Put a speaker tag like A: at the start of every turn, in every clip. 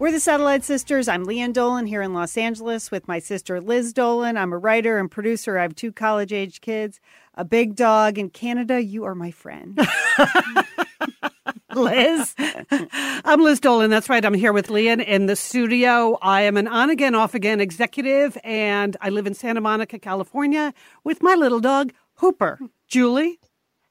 A: We're the Satellite Sisters. I'm Lian Dolan here in Los Angeles with my sister Liz Dolan. I'm a writer and producer. I have two college age kids, a big dog. In Canada, you are my friend. Liz.
B: I'm Liz Dolan. That's right. I'm here with Lian in the studio. I am an on again, off again executive, and I live in Santa Monica, California, with my little dog, Hooper. Julie.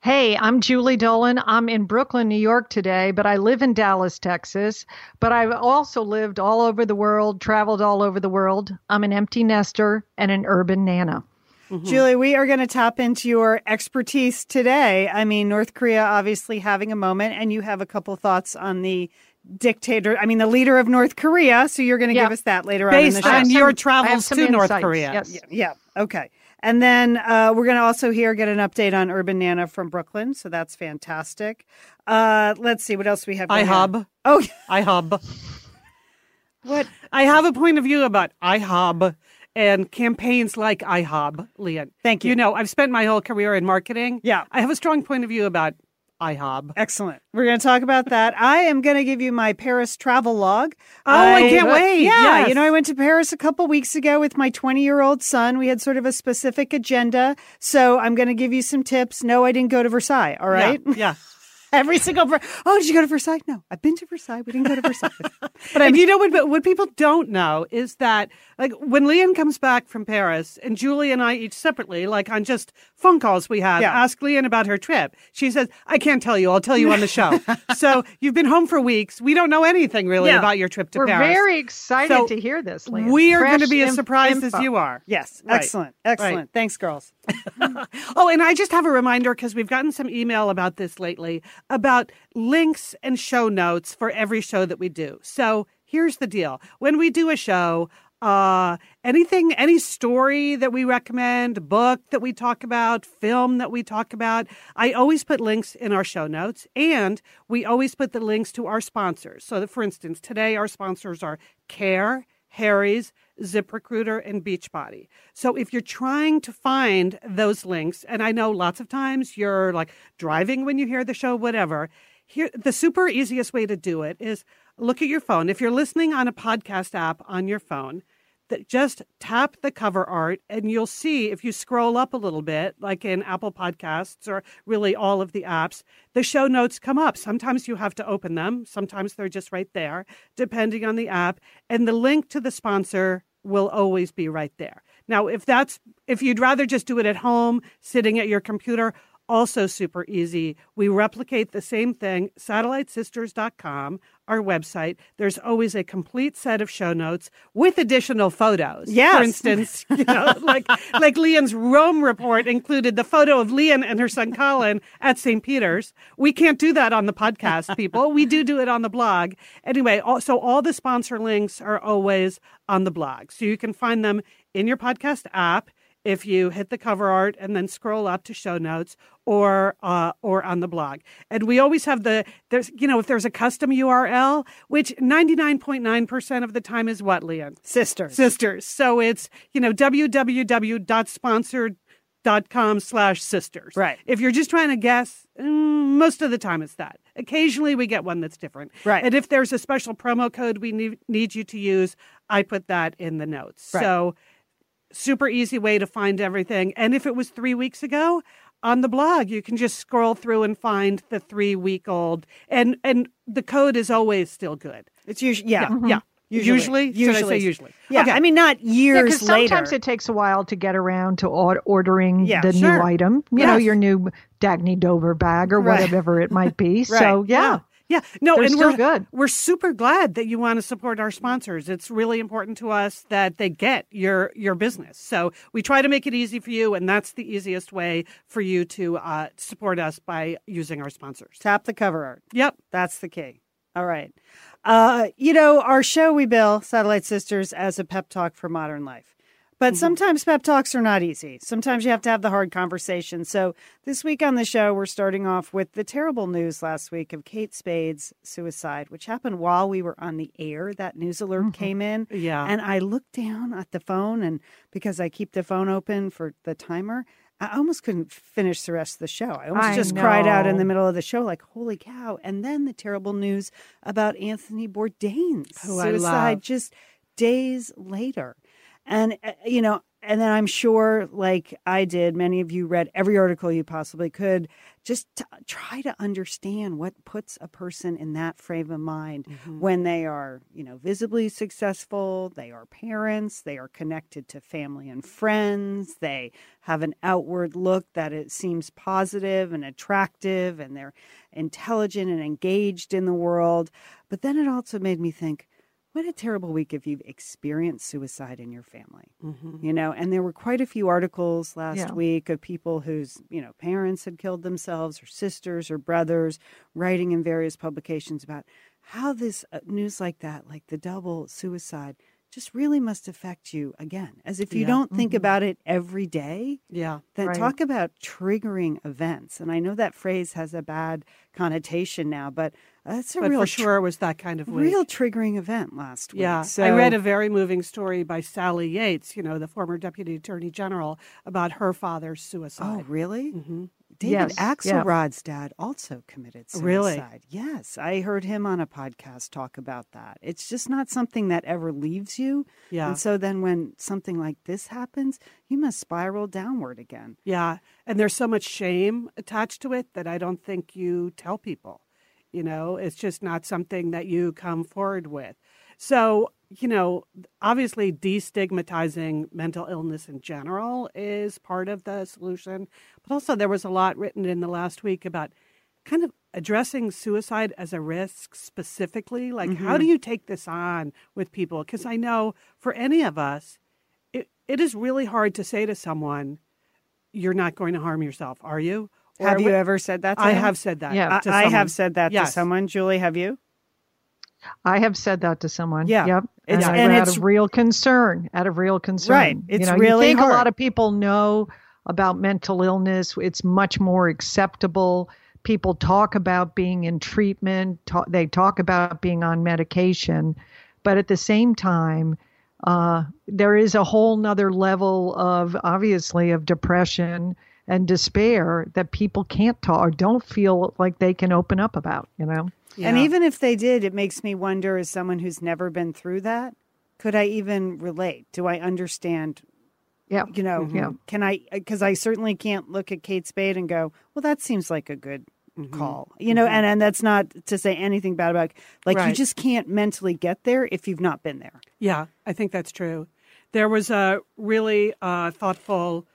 C: Hey, I'm Julie Dolan. I'm in Brooklyn, New York today, but I live in Dallas, Texas. But I've also lived all over the world, traveled all over the world. I'm an empty nester and an urban nana.
A: Mm-hmm. Julie, we are going to tap into your expertise today. I mean, North Korea obviously having a moment, and you have a couple thoughts on the dictator, I mean, the leader of North Korea. So you're going to
C: Yeah.
A: give us that later
B: Based
A: on in the show.
B: on
C: some-
B: your
C: I
B: travels
C: some
B: to North Korea.
C: yes.
A: Yeah. Okay. And then uh, we're going to also here get an update on Urban Nana from Brooklyn. So that's fantastic. Uh, let's see what else we have.
B: IHOB.
A: Oh,
B: IHOB.
A: what?
B: I have a point of view about IHOB and campaigns like IHOB, Lian.
A: Thank you.
B: You know, I've spent my whole career in marketing.
A: Yeah.
B: I have a strong point of view about IHOB.
A: Excellent. We're going to talk about that. I am going to give you my Paris travel log.
B: Oh, I can't wait.
A: Yeah,
B: Yes.
A: you know, I went to Paris a couple weeks ago with my 20 year old son. We had sort of a specific agenda. So I'm going to give you some tips. No, I didn't go to Versailles. All right.
B: Yeah. yeah.
A: Every single. Ver- oh, did you go to Versailles? No, I've been to Versailles. We didn't go to Versailles.
B: But and you know what? What people don't know is that, like, when Lian comes back from Paris, and Julie and I each separately, like on just phone calls we have,
A: Yeah.
B: ask Lian about her trip. She says, "I can't tell you. I'll tell you on the show." so you've been home for weeks. We don't know anything really
A: Yeah.
B: about your trip to Paris.
C: We're very excited
B: So
C: to hear this, Lian.
B: we are going to be as surprised as you are.
A: yes.
B: Right.
A: Excellent. Excellent.
B: Right.
A: Thanks, girls.
B: Oh, and I just have a reminder because we've gotten some email about this lately about links and show notes for every show that we do. So here's the deal when we do a show, uh, anything, any story that we recommend, book that we talk about, film that we talk about, I always put links in our show notes and we always put the links to our sponsors. So, that, for instance, today our sponsors are Care, Harry's, ZipRecruiter, and Beachbody. So if you're trying to find those links, and I know lots of times you're like driving when you hear the show, whatever, here the super easiest way to do it is look at your phone. If you're listening on a podcast app on your phone, that just tap the cover art and you'll see if you scroll up a little bit like in apple podcasts or really all of the apps the show notes come up. Sometimes you have to open them. Sometimes they're just right there depending on the app. And the link to the sponsor will always be right there. Now if that's if you'd rather just do it at home sitting at your computer also super easy. We replicate the same thing, satellitesisters.com, our website. There's always a complete set of show notes with additional photos.
A: Yes.
B: For instance, you know, like like Lian's Rome report included the photo of Lian and her son Colin at St. Peter's. We can't do that on the podcast, people. We do do it on the blog. Anyway, all, so all the sponsor links are always on the blog. So you can find them in your podcast app if you hit the cover art and then scroll up to show notes or uh, or on the blog. And we always have the there's you know if there's a custom URL, which 99.9% of the time is what, Lian?
A: Sisters.
B: Sisters. So it's, you know, www.sponsored.com slash sisters.
A: Right.
B: If you're just trying to guess, mm, most of the time it's that. Occasionally we get one that's different.
A: Right.
B: And if there's a special promo code we need, need you to use, I put that in the notes.
A: Right.
B: So super easy way to find everything. And if it was three weeks ago, on the blog, you can just scroll through and find the three week old, and and the code is always still good.
A: It's usually, yeah. Mm-hmm.
B: Yeah,
A: Usually.
B: usually, Should I say usually?
A: Yeah.
B: Okay.
A: I mean, not
C: Yeah,
A: years
C: because
A: later.
C: sometimes it takes a while to get around to ordering
A: Yeah,
C: the
A: sure.
C: new item. You know, your new Dagne Dover bag or
A: Right.
C: whatever it might be.
A: Right.
C: So yeah,
B: Yeah, no,
C: They're
B: and we're
C: good.
B: We're super glad that you want to support our sponsors. It's really important to us that they get your your business. So we try to make it easy for you, and that's the easiest way for you to uh, support us by using our sponsors.
A: Tap the cover art.
B: Yep.
A: That's the key. All right. Uh, you know, our show we bill Satellite Sisters as a pep talk for modern life. But mm-hmm. sometimes pep talks are not easy. Sometimes you have to have the hard conversation. So this week on the show, we're starting off with the terrible news last week of Kate Spade's suicide, which happened while we were on the air. That news alert mm-hmm. came in.
B: Yeah.
A: And I looked down at the phone, and because I keep the phone open for the timer, I almost couldn't finish the rest of the show. I almost
C: I
A: just
C: know.
A: cried out in the middle of the show, like, holy cow. And then the terrible news about Anthony Bourdain's
B: Who
A: suicide just days later. And, uh, you know, and then I'm sure, like I did, many of you read every article you possibly could, just to try to understand what puts a person in that frame of mind mm-hmm. when they are, you know, visibly successful, they are parents, they are connected to family and friends, they have an outward look that it seems positive and attractive, and they're intelligent and engaged in the world. But then it also made me think, what a terrible week if you've experienced suicide in your family mm-hmm. you know and there were quite a few articles last yeah. week of people whose you know parents had killed themselves or sisters or brothers writing in various publications about how this uh, news like that like the double suicide just really must affect you again as if you yeah. don't think mm-hmm. about it every day
B: yeah
A: then right. talk about triggering events and i know that phrase has a bad connotation now but that's a
B: but
A: real
B: for sure was that kind of week.
A: real triggering event last week.
B: Yeah,
A: so,
B: I read a very moving story by Sally Yates, you know, the former deputy attorney general, about her father's suicide.
A: Oh, really?
B: Mm-hmm.
A: David yes, Axelrod's yeah. dad also committed suicide.
B: Really?
A: Yes, I heard him on a podcast talk about that. It's just not something that ever leaves you.
B: Yeah.
A: And so then when something like this happens, you must spiral downward again.
B: Yeah. And there's so much shame attached to it that I don't think you tell people. You know, it's just not something that you come forward with. So, you know, obviously destigmatizing mental illness in general is part of the solution. But also, there was a lot written in the last week about kind of addressing suicide as a risk specifically. Like, mm-hmm. how do you take this on with people? Because I know for any of us, it, it is really hard to say to someone, you're not going to harm yourself, are you?
A: Have you ever said that?
B: I
A: him?
B: have said that.
C: Yeah,
A: I, I have said that yes. to someone. Julie, have you?
C: I have said that to someone.
A: Yeah.
C: Yep.
A: It's,
C: and,
A: and
C: out
A: it's
C: of real concern. Out of real concern.
A: Right. It's
C: you know,
A: really
C: you think
A: hard.
C: a lot of people know about mental illness. It's much more acceptable. People talk about being in treatment. Talk, they talk about being on medication, but at the same time, uh, there is a whole nother level of obviously of depression and despair that people can't talk or don't feel like they can open up about, you know?
A: Yeah. And even if they did, it makes me wonder as someone who's never been through that, could I even relate? Do I understand?
C: Yeah.
A: You know,
C: mm-hmm. yeah.
A: can I, because I certainly can't look at Kate Spade and go, well, that seems like a good mm-hmm. call, you know, mm-hmm. and, and that's not to say anything bad about, like, right. you just can't mentally get there if you've not been there.
B: Yeah, I think that's true. There was a really uh, thoughtful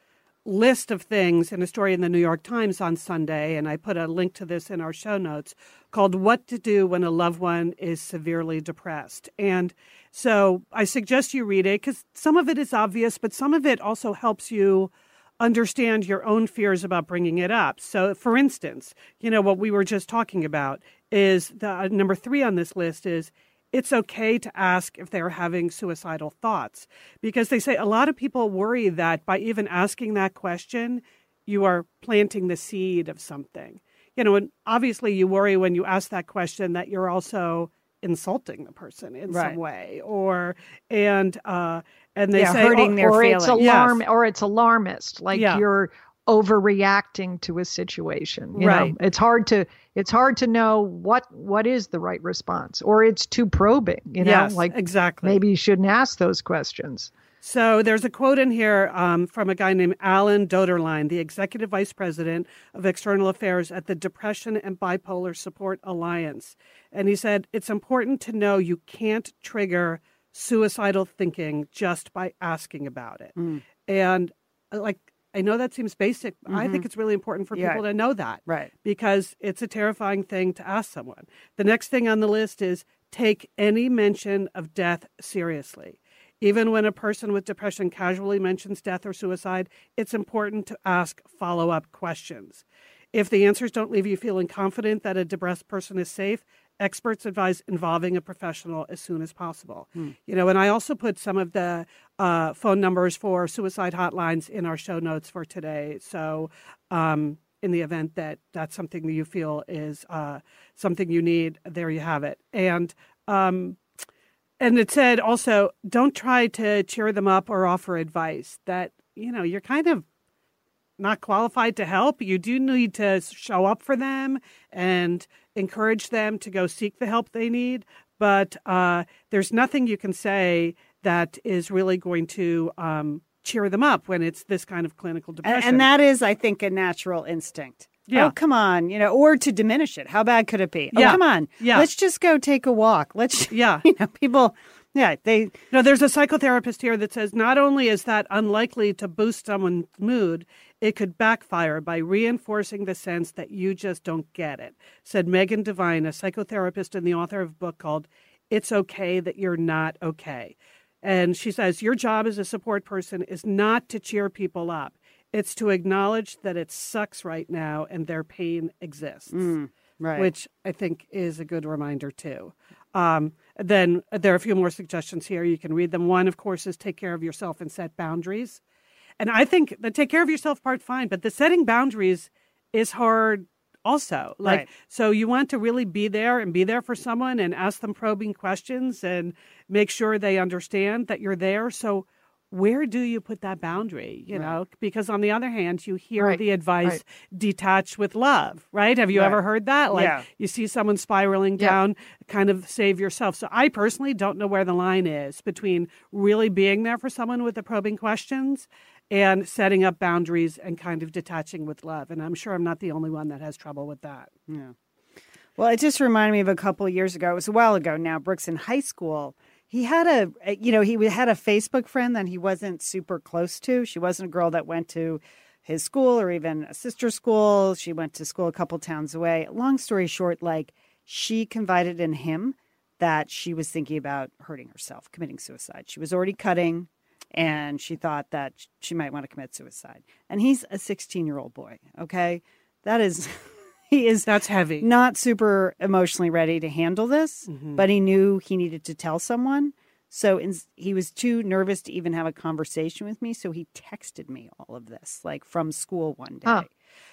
B: list of things in a story in the New York Times on Sunday, and I put a link to this in our show notes called What to Do When a Loved One is Severely Depressed. And so I suggest you read it because some of it is obvious, but some of it also helps you understand your own fears about bringing it up. So, for instance, you know, what we were just talking about is the uh, number three on this list is it's okay to ask if they're having suicidal thoughts because they say a lot of people worry that by even asking that question, you are planting the seed of something. You know, and obviously you worry when you ask that question that you're also insulting the person in
A: right.
B: some way or and uh and they
A: yeah,
B: say
A: hurting
B: oh,
A: their
C: or
A: feelings.
C: it's alarm
B: yes.
C: or it's alarmist like
B: yeah.
C: you're overreacting to a situation you
B: right
C: know? it's hard to it's hard to know what what is the right response or it's too probing you know
B: yes,
C: like
B: exactly
C: maybe you shouldn't ask those questions
B: so there's a quote in here um, from a guy named Alan Doederlein, the executive vice president of external affairs at the Depression and Bipolar Support Alliance. And he said, It's important to know you can't trigger suicidal thinking just by asking about it.
A: Mm.
B: And uh, like, I know that seems basic. Mm-hmm. I think it's really important for
A: yeah.
B: people to know that.
A: Right.
B: Because it's a terrifying thing to ask someone. The next thing on the list is take any mention of death seriously. Even when a person with depression casually mentions death or suicide, it's important to ask follow up questions. If the answers don't leave you feeling confident that a depressed person is safe, Experts advise involving a professional as soon as possible. You know, and I also put some of the uh, phone numbers for suicide hotlines in our show notes for today. So, um, in the event that that's something that you feel is uh, something you need, there you have it. And um, and it said also, don't try to cheer them up or offer advice. That you know, you're kind of not qualified to help. You do need to show up for them and encourage them to go seek the help they need. But uh, there's nothing you can say that is really going to um, cheer them up when it's this kind of clinical depression.
A: and that is, I think, a natural instinct.
B: Yeah.
A: Oh, come on, you know, or to diminish it. How bad could it be? Oh,
B: Yeah.
A: come on.
B: Yeah.
A: Let's just go take a walk. Let's,
B: yeah.
A: you know, people, yeah, they,
B: No, there's a psychotherapist here that says not only is that unlikely to boost someone's mood, it could backfire by reinforcing the sense that you just don't get it, said Megan Devine, a psychotherapist and the author of a book called It's Okay That You're Not Okay. And she says, Your job as a support person is not to cheer people up, it's to acknowledge that it sucks right now and their pain exists
A: right.
B: which I think is a good reminder too. Um, then there are a few more suggestions here. You can read them. One, of course, is take care of yourself and set boundaries. And I think the take care of yourself part fine, but the setting boundaries is hard also. Like
A: Right.
B: so you want to really be there and be there for someone and ask them probing questions and make sure they understand that you're there. So where do you put that boundary? You know, because on the other hand, you hear
C: Right,
B: the advice
C: right.
B: detach with love, right? Have you
A: Right.
B: ever heard that? Like
A: Yeah.
B: you see someone spiraling
C: Yeah.
B: down, kind of save yourself. So I personally don't know where the line is between really being there for someone with the probing questions and setting up boundaries and kind of detaching with love. And I'm sure I'm not the only one that has trouble with that.
A: Yeah. Well, it just reminded me of a couple of years ago. It was a while ago now. Brooks in high school. He had a, you know, he had a Facebook friend that he wasn't super close to. She wasn't a girl that went to his school or even a sister school. She went to school a couple towns away. Long story short, like she confided in him that she was thinking about hurting herself, committing suicide. She was already cutting and she thought that she might want to commit suicide. And he's a 16 year old boy. Okay. That is, he is
B: That's heavy.
A: not super emotionally ready to handle this,
B: Mm-hmm.
A: but he knew he needed to tell someone. So in, he was too nervous to even have a conversation with me. So he texted me all of this, like from school one day.
C: Huh.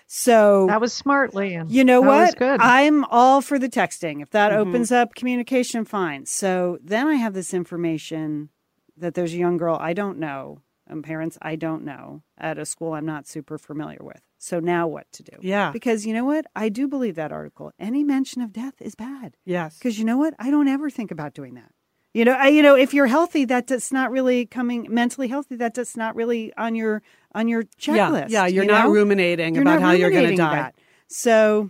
A: So
C: That was smart, Lian.
A: you know
C: That was
A: what?
C: good.
A: I'm all for the texting. If that
B: Mhm.
A: opens up communication, fine. So then I have this information that there's a young girl I don't know, and parents I don't know at a school I'm not super familiar with. So now what to do?
B: Yeah.
A: Because you know what? I do believe that article. Any mention of death is bad.
B: Yes.
A: Because you know what? I don't ever think about doing that. You know, I, you know, if you're healthy, that that's not really coming mentally healthy. That that's not really on your on your checklist.
B: Yeah. You're
A: you
B: not
A: know?
B: ruminating
A: You're
B: about
A: not
B: how you're going to die.
A: that. So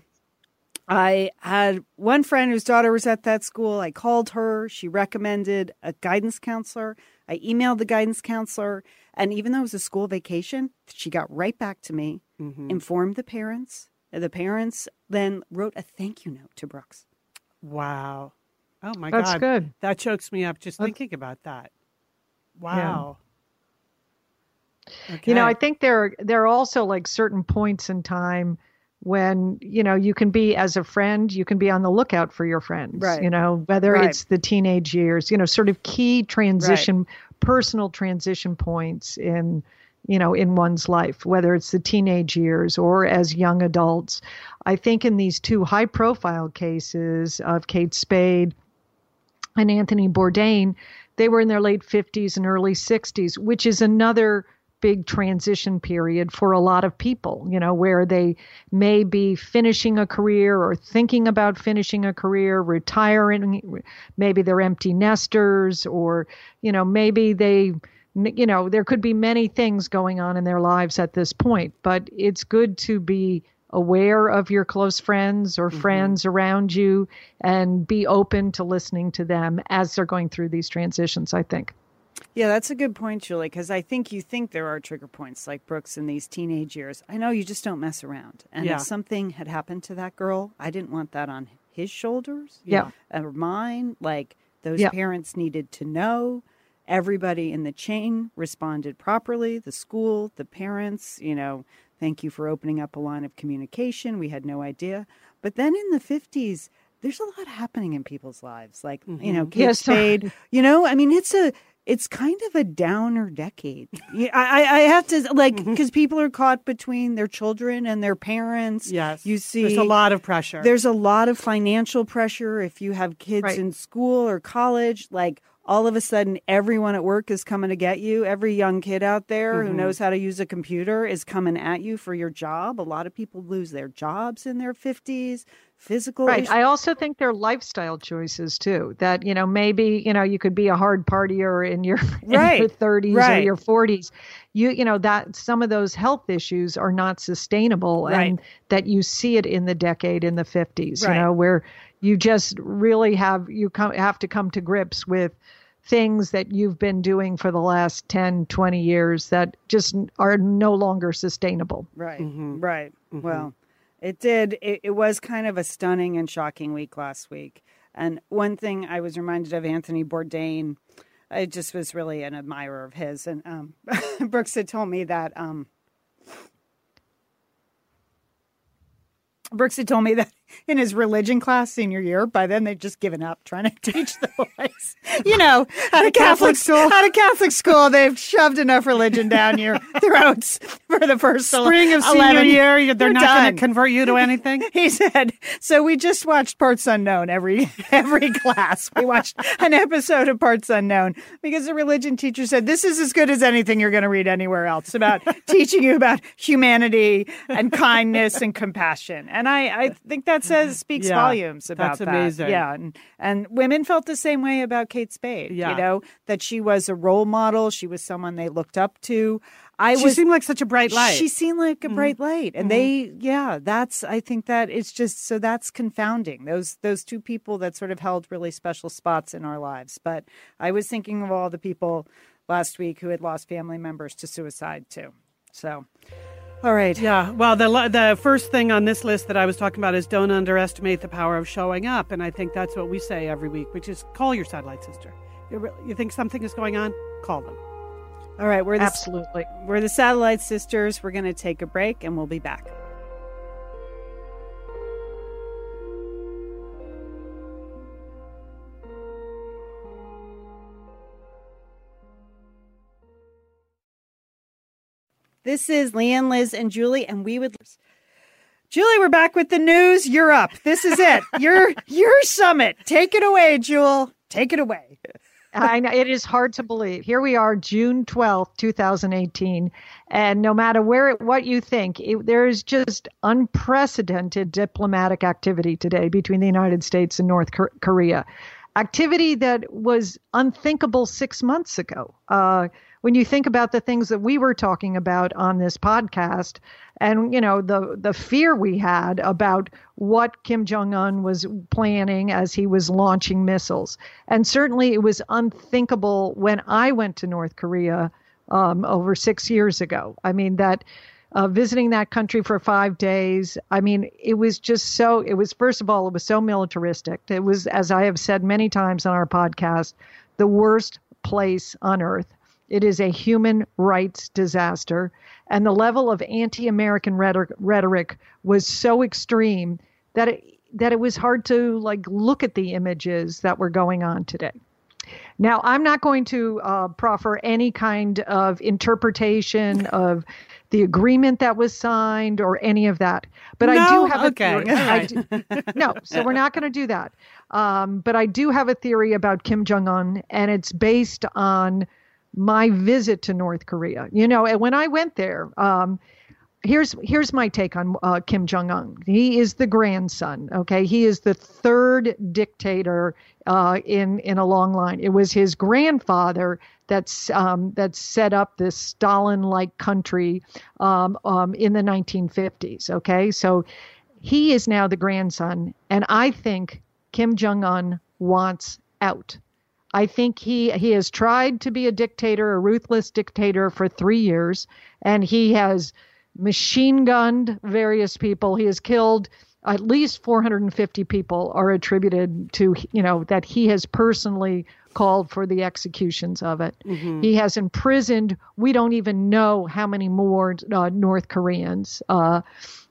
A: I had one friend whose daughter was at that school. I called her. She recommended a guidance counselor. I emailed the guidance counselor. And even though it was a school vacation, she got right back to me,
B: Mhm.
A: informed the parents. The parents then wrote a thank you note to Brooks.
B: Wow. Oh my
C: That's
B: God.
C: good.
B: That chokes me up just
C: That's-
B: thinking about that. Wow.
C: You know, I think there there are also like certain points in time when you know you can be as a friend, you can be on the lookout for your friends.
A: Right.
C: You know, whether
A: Right.
C: it's the teenage years, you know, sort of key transition, personal transition points in you know in one's life, whether it's the teenage years or as young adults. I think in these two high profile cases of Kate Spade and Anthony Bourdain, they were in their late 50s and early 60s, which is another big transition period for a lot of people, you know, where they may be finishing a career or thinking about finishing a career, retiring, maybe they're empty nesters, or, you know, maybe they, you know, there could be many things going on in their lives at this point, but it's good to be aware of your close friends or mm-hmm. friends around you and be open to listening to them as they're going through these transitions, I think.
A: Yeah, that's a good point, Julie, because I think you think there are trigger points like Brooks in these teenage years. I know you just don't mess around. And
B: Yeah.
A: if something had happened to that girl, I didn't want that on his shoulders
C: Yeah.
A: or mine. Like those
C: Yeah.
A: parents needed to know. Everybody in the chain responded properly the school, the parents, you know, thank you for opening up a line of communication. We had no idea. But then in the 50s, there's a lot happening in people's lives. Like, you know,
B: Mhm.
A: Kate
C: Yes.
A: Spade, you know, I mean, it's a, it's kind of a downer decade. Yeah, I, I have to like, because people are caught between their children and their parents.
B: Yes.
A: You see,
B: There's a lot of pressure.
A: there's a lot of financial pressure if you have kids
C: Right.
A: in school or college. Like all of a sudden, everyone at work is coming to get you. Every young kid out there who
B: Mhm.
A: knows how to use a computer is coming at you for your job. A lot of people lose their jobs in their 50s. Physical
C: Right.
A: issues.
C: I also think they're lifestyle choices too. That you know maybe you know you could be a hard partier in your in
A: Right,
C: your 30s or your 40s. You you know that some of those health issues are not sustainable,
A: Right.
C: and that you see it in the decade in the 50s.
A: Right.
C: You know where you just really have you come have to come to grips with things that you've been doing for the last 10 20 years that just are no longer sustainable
A: Right,
B: Mhm.
A: right.
B: Mhm.
A: Well, it did. It, it was kind of a stunning and shocking week last week. And one thing I was reminded of Anthony Bourdain. I just was really an admirer of his. And um, Brooks had told me that. Um, Brooks had told me that in his religion class senior year, by then they'd just given up trying to teach the boys. You know, at a Catholic
B: Catholic
A: school, at a Catholic school, they've shoved enough religion down your throats for the first
B: Spring of senior year, they're
A: You're
B: not going to convert you to anything.
A: He said, "So we just watched Parts Unknown every every class. We watched an episode of Parts Unknown because the religion teacher said this is as good as anything you're going to read anywhere else about teaching you about humanity and kindness and compassion." And I I think that says mm-hmm. speaks
B: Yeah,
A: volumes about
B: that's
A: that.
B: amazing.
A: Yeah, and and women felt the same way about Kate Spade.
B: Yeah.
A: you know that she was a role model. She was someone they looked up to. I
B: She
A: was
B: seemed like such a bright light.
A: she seemed like a mm-hmm. bright light, and mm-hmm. they, yeah, that's. I think that it's just so that's confounding. Those those two people that sort of held really special spots in our lives. But I was thinking of all the people last week who had lost family members to suicide too. So, all right,
B: Yeah, well, the the first thing on this list that I was talking about is don't underestimate the power of showing up, and I think that's what we say every week, which is call your satellite sister. You, you think something is going on? Call them.
A: all right. We're the
C: absolutely
A: we're the Satellite Sisters. We're going to take a break, and we'll be back. This is Lian, Liz, and Julie, and we would. Julie, we're back with the news. You're up. This is it. Your your summit. Take it away, Jewel. Take it away.
C: I know it is hard to believe. Here we are, June twelfth, two thousand eighteen, and no matter where what you think, it, there is just unprecedented diplomatic activity today between the United States and North Korea. Activity that was unthinkable six months ago. Uh, when you think about the things that we were talking about on this podcast, and you know the the fear we had about what Kim Jong Un was planning as he was launching missiles, and certainly it was unthinkable when I went to North Korea um, over six years ago. I mean that. Uh, visiting that country for five days. I mean, it was just so, it was, first of all, it was so militaristic. It was, as I have said many times on our podcast, the worst place on earth. It is a human rights disaster. And the level of anti American rhetoric, rhetoric was so extreme that it, that it was hard to like look at the images that were going on today. Now, I'm not going to uh, proffer any kind of interpretation of the agreement that was signed or any of that, but I do have a
B: Okay.
C: theory. I
B: right.
C: do- no, so we're not going to do that. Um, but I do have a theory about Kim Jong Un, and it's based on my visit to North Korea. You know, and when I went there, um, here's here's my take on uh, Kim Jong Un. He is the grandson. Okay, he is the third dictator uh, in in a long line. It was his grandfather that's um, that set up this Stalin-like country um, um, in the 1950s. Okay, so he is now the grandson, and I think Kim Jong Un wants out. I think he he has tried to be a dictator, a ruthless dictator for three years, and he has machine gunned various people. He has killed at least 450 people are attributed to you know that he has personally called for the executions of it.
B: Mm-hmm.
C: He has imprisoned, we don't even know how many more uh, North Koreans. Uh,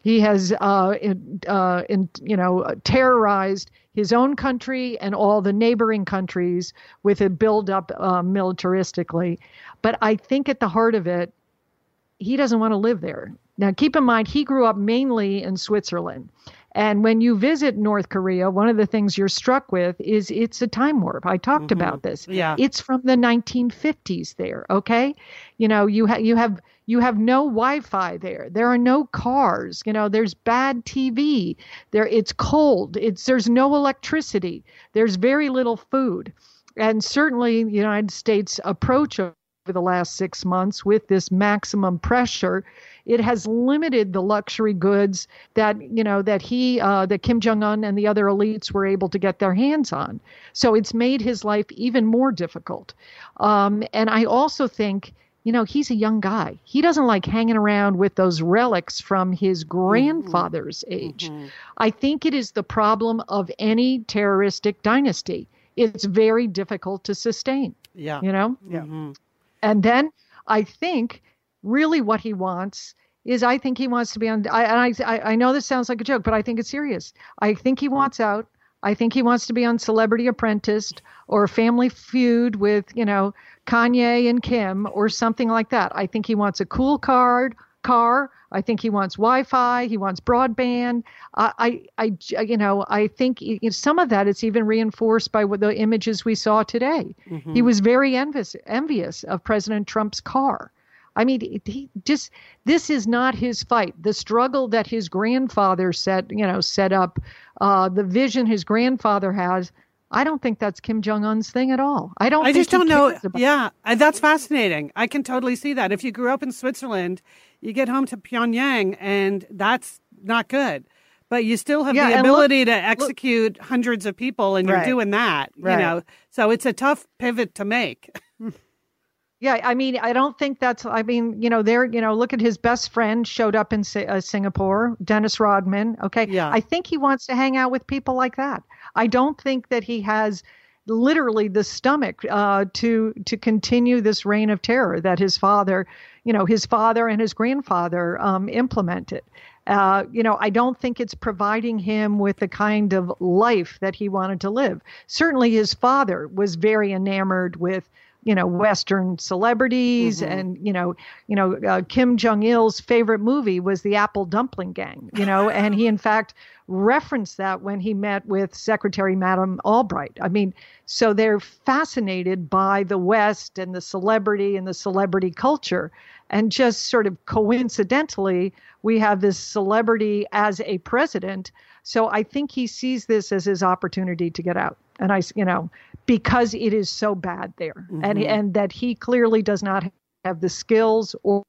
C: he has, uh, in, uh, in, you know, terrorized his own country and all the neighboring countries with a buildup uh, militaristically. But I think at the heart of it, he doesn't want to live there. Now, keep in mind, he grew up mainly in Switzerland. And when you visit North Korea, one of the things you're struck with is it's a time warp. I talked mm-hmm. about this.
B: Yeah.
C: It's from the 1950s there, okay? You know, you ha- you have you have no Wi-Fi there. There are no cars. You know, there's bad TV. There it's cold. It's there's no electricity. There's very little food. And certainly the United States approach over the last 6 months with this maximum pressure it has limited the luxury goods that you know that he uh, that Kim Jong Un and the other elites were able to get their hands on. So it's made his life even more difficult. Um, and I also think you know, he's a young guy. He doesn't like hanging around with those relics from his mm-hmm. grandfather's mm-hmm. age. Mm-hmm. I think it is the problem of any terroristic dynasty. It's very difficult to sustain.
B: Yeah.
C: You know?
B: Yeah. Mm-hmm.
C: And then I think really what he wants is I think he wants to be on. I, and I, I know this sounds like a joke, but I think it's serious. I think he wants out. I think he wants to be on Celebrity Apprentice or a Family Feud with, you know, Kanye and Kim or something like that. I think he wants a cool card car. I think he wants Wi-Fi. He wants broadband. I, I, I you know, I think some of that is even reinforced by what the images we saw today. Mm-hmm. He was very envious, envious of President Trump's car. I mean, he just this is not his fight. The struggle that his grandfather set, you know, set up, uh, the vision his grandfather has. I don't think that's Kim Jong Un's thing at all. I don't.
B: I just don't know. Yeah, that's fascinating. I can totally see that. If you grew up in Switzerland, you get home to Pyongyang, and that's not good. But you still have yeah, the ability look, to execute look, hundreds of people, and you're right, doing that. Right. You know, so it's a tough pivot to make.
C: Yeah, I mean, I don't think that's. I mean, you know, there. You know, look at his best friend showed up in uh, Singapore, Dennis Rodman. Okay,
B: yeah.
C: I think he wants to hang out with people like that. I don't think that he has literally the stomach uh, to to continue this reign of terror that his father, you know, his father and his grandfather um, implemented. Uh, you know, I don't think it's providing him with the kind of life that he wanted to live. Certainly, his father was very enamored with you know western celebrities mm-hmm. and you know you know uh, kim jong-il's favorite movie was the apple dumpling gang you know and he in fact referenced that when he met with secretary madame albright. I mean so they're fascinated by the west and the celebrity and the celebrity culture. And just sort of coincidentally we have this celebrity as a president. So i think he sees this as his opportunity to get out. And i you know because it is so bad there. Mm-hmm. and and that he clearly does not have the skills or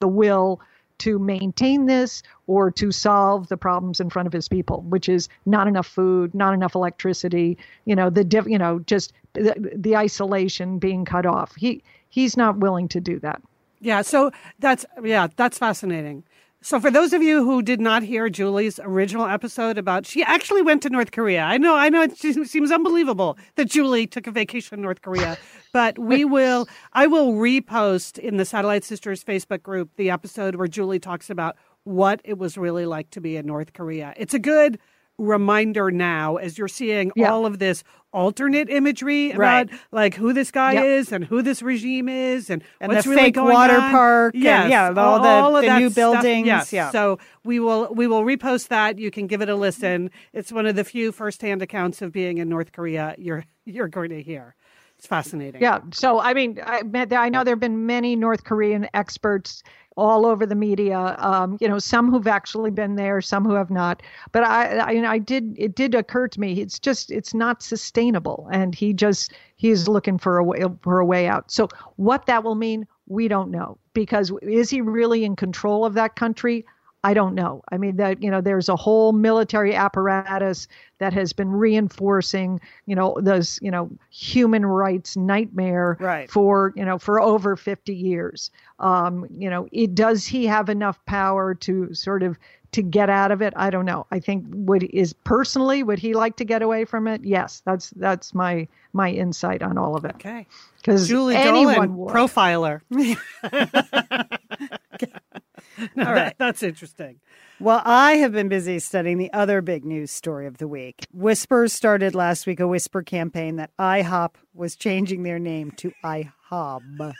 C: the will to maintain this or to solve the problems in front of his people which is not enough food not enough electricity you know the diff, you know just the, the isolation being cut off. He he's not willing to do that.
B: Yeah so that's yeah that's fascinating so, for those of you who did not hear Julie's original episode about, she actually went to North Korea. I know, I know, it seems unbelievable that Julie took a vacation in North Korea, but we will, I will repost in the Satellite Sisters Facebook group the episode where Julie talks about what it was really like to be in North Korea. It's a good reminder now as you're seeing yeah. all of this alternate imagery about right. like who this guy yep. is and who this regime is and,
A: and
B: what's
A: the
B: really
A: fake
B: going
A: water
B: on.
A: park
B: yes,
A: and, yeah all, all the, the new buildings
B: yes.
A: yeah
B: so we will we will repost that you can give it a listen it's one of the few firsthand accounts of being in North Korea you're you're going to hear it's fascinating.
C: Yeah. So, I mean, I, I know there have been many North Korean experts all over the media. Um, you know, some who've actually been there, some who have not. But I, I, I did. It did occur to me. It's just, it's not sustainable, and he just, he is looking for a way for a way out. So, what that will mean, we don't know. Because is he really in control of that country? I don't know. I mean that you know there's a whole military apparatus that has been reinforcing you know those you know human rights nightmare
B: right.
C: for you know for over 50 years. Um, you know, it does he have enough power to sort of to get out of it, I don't know. I think would is personally would he like to get away from it? Yes, that's that's my my insight on all of it.
B: Okay.
C: Because
B: Julie
C: anyone
B: Dolan,
C: would.
B: profiler. No,
A: All
B: that- that's interesting.
A: Well, I have been busy studying the other big news story of the week. Whispers started last week a whisper campaign that IHOP was changing their name to IHOB.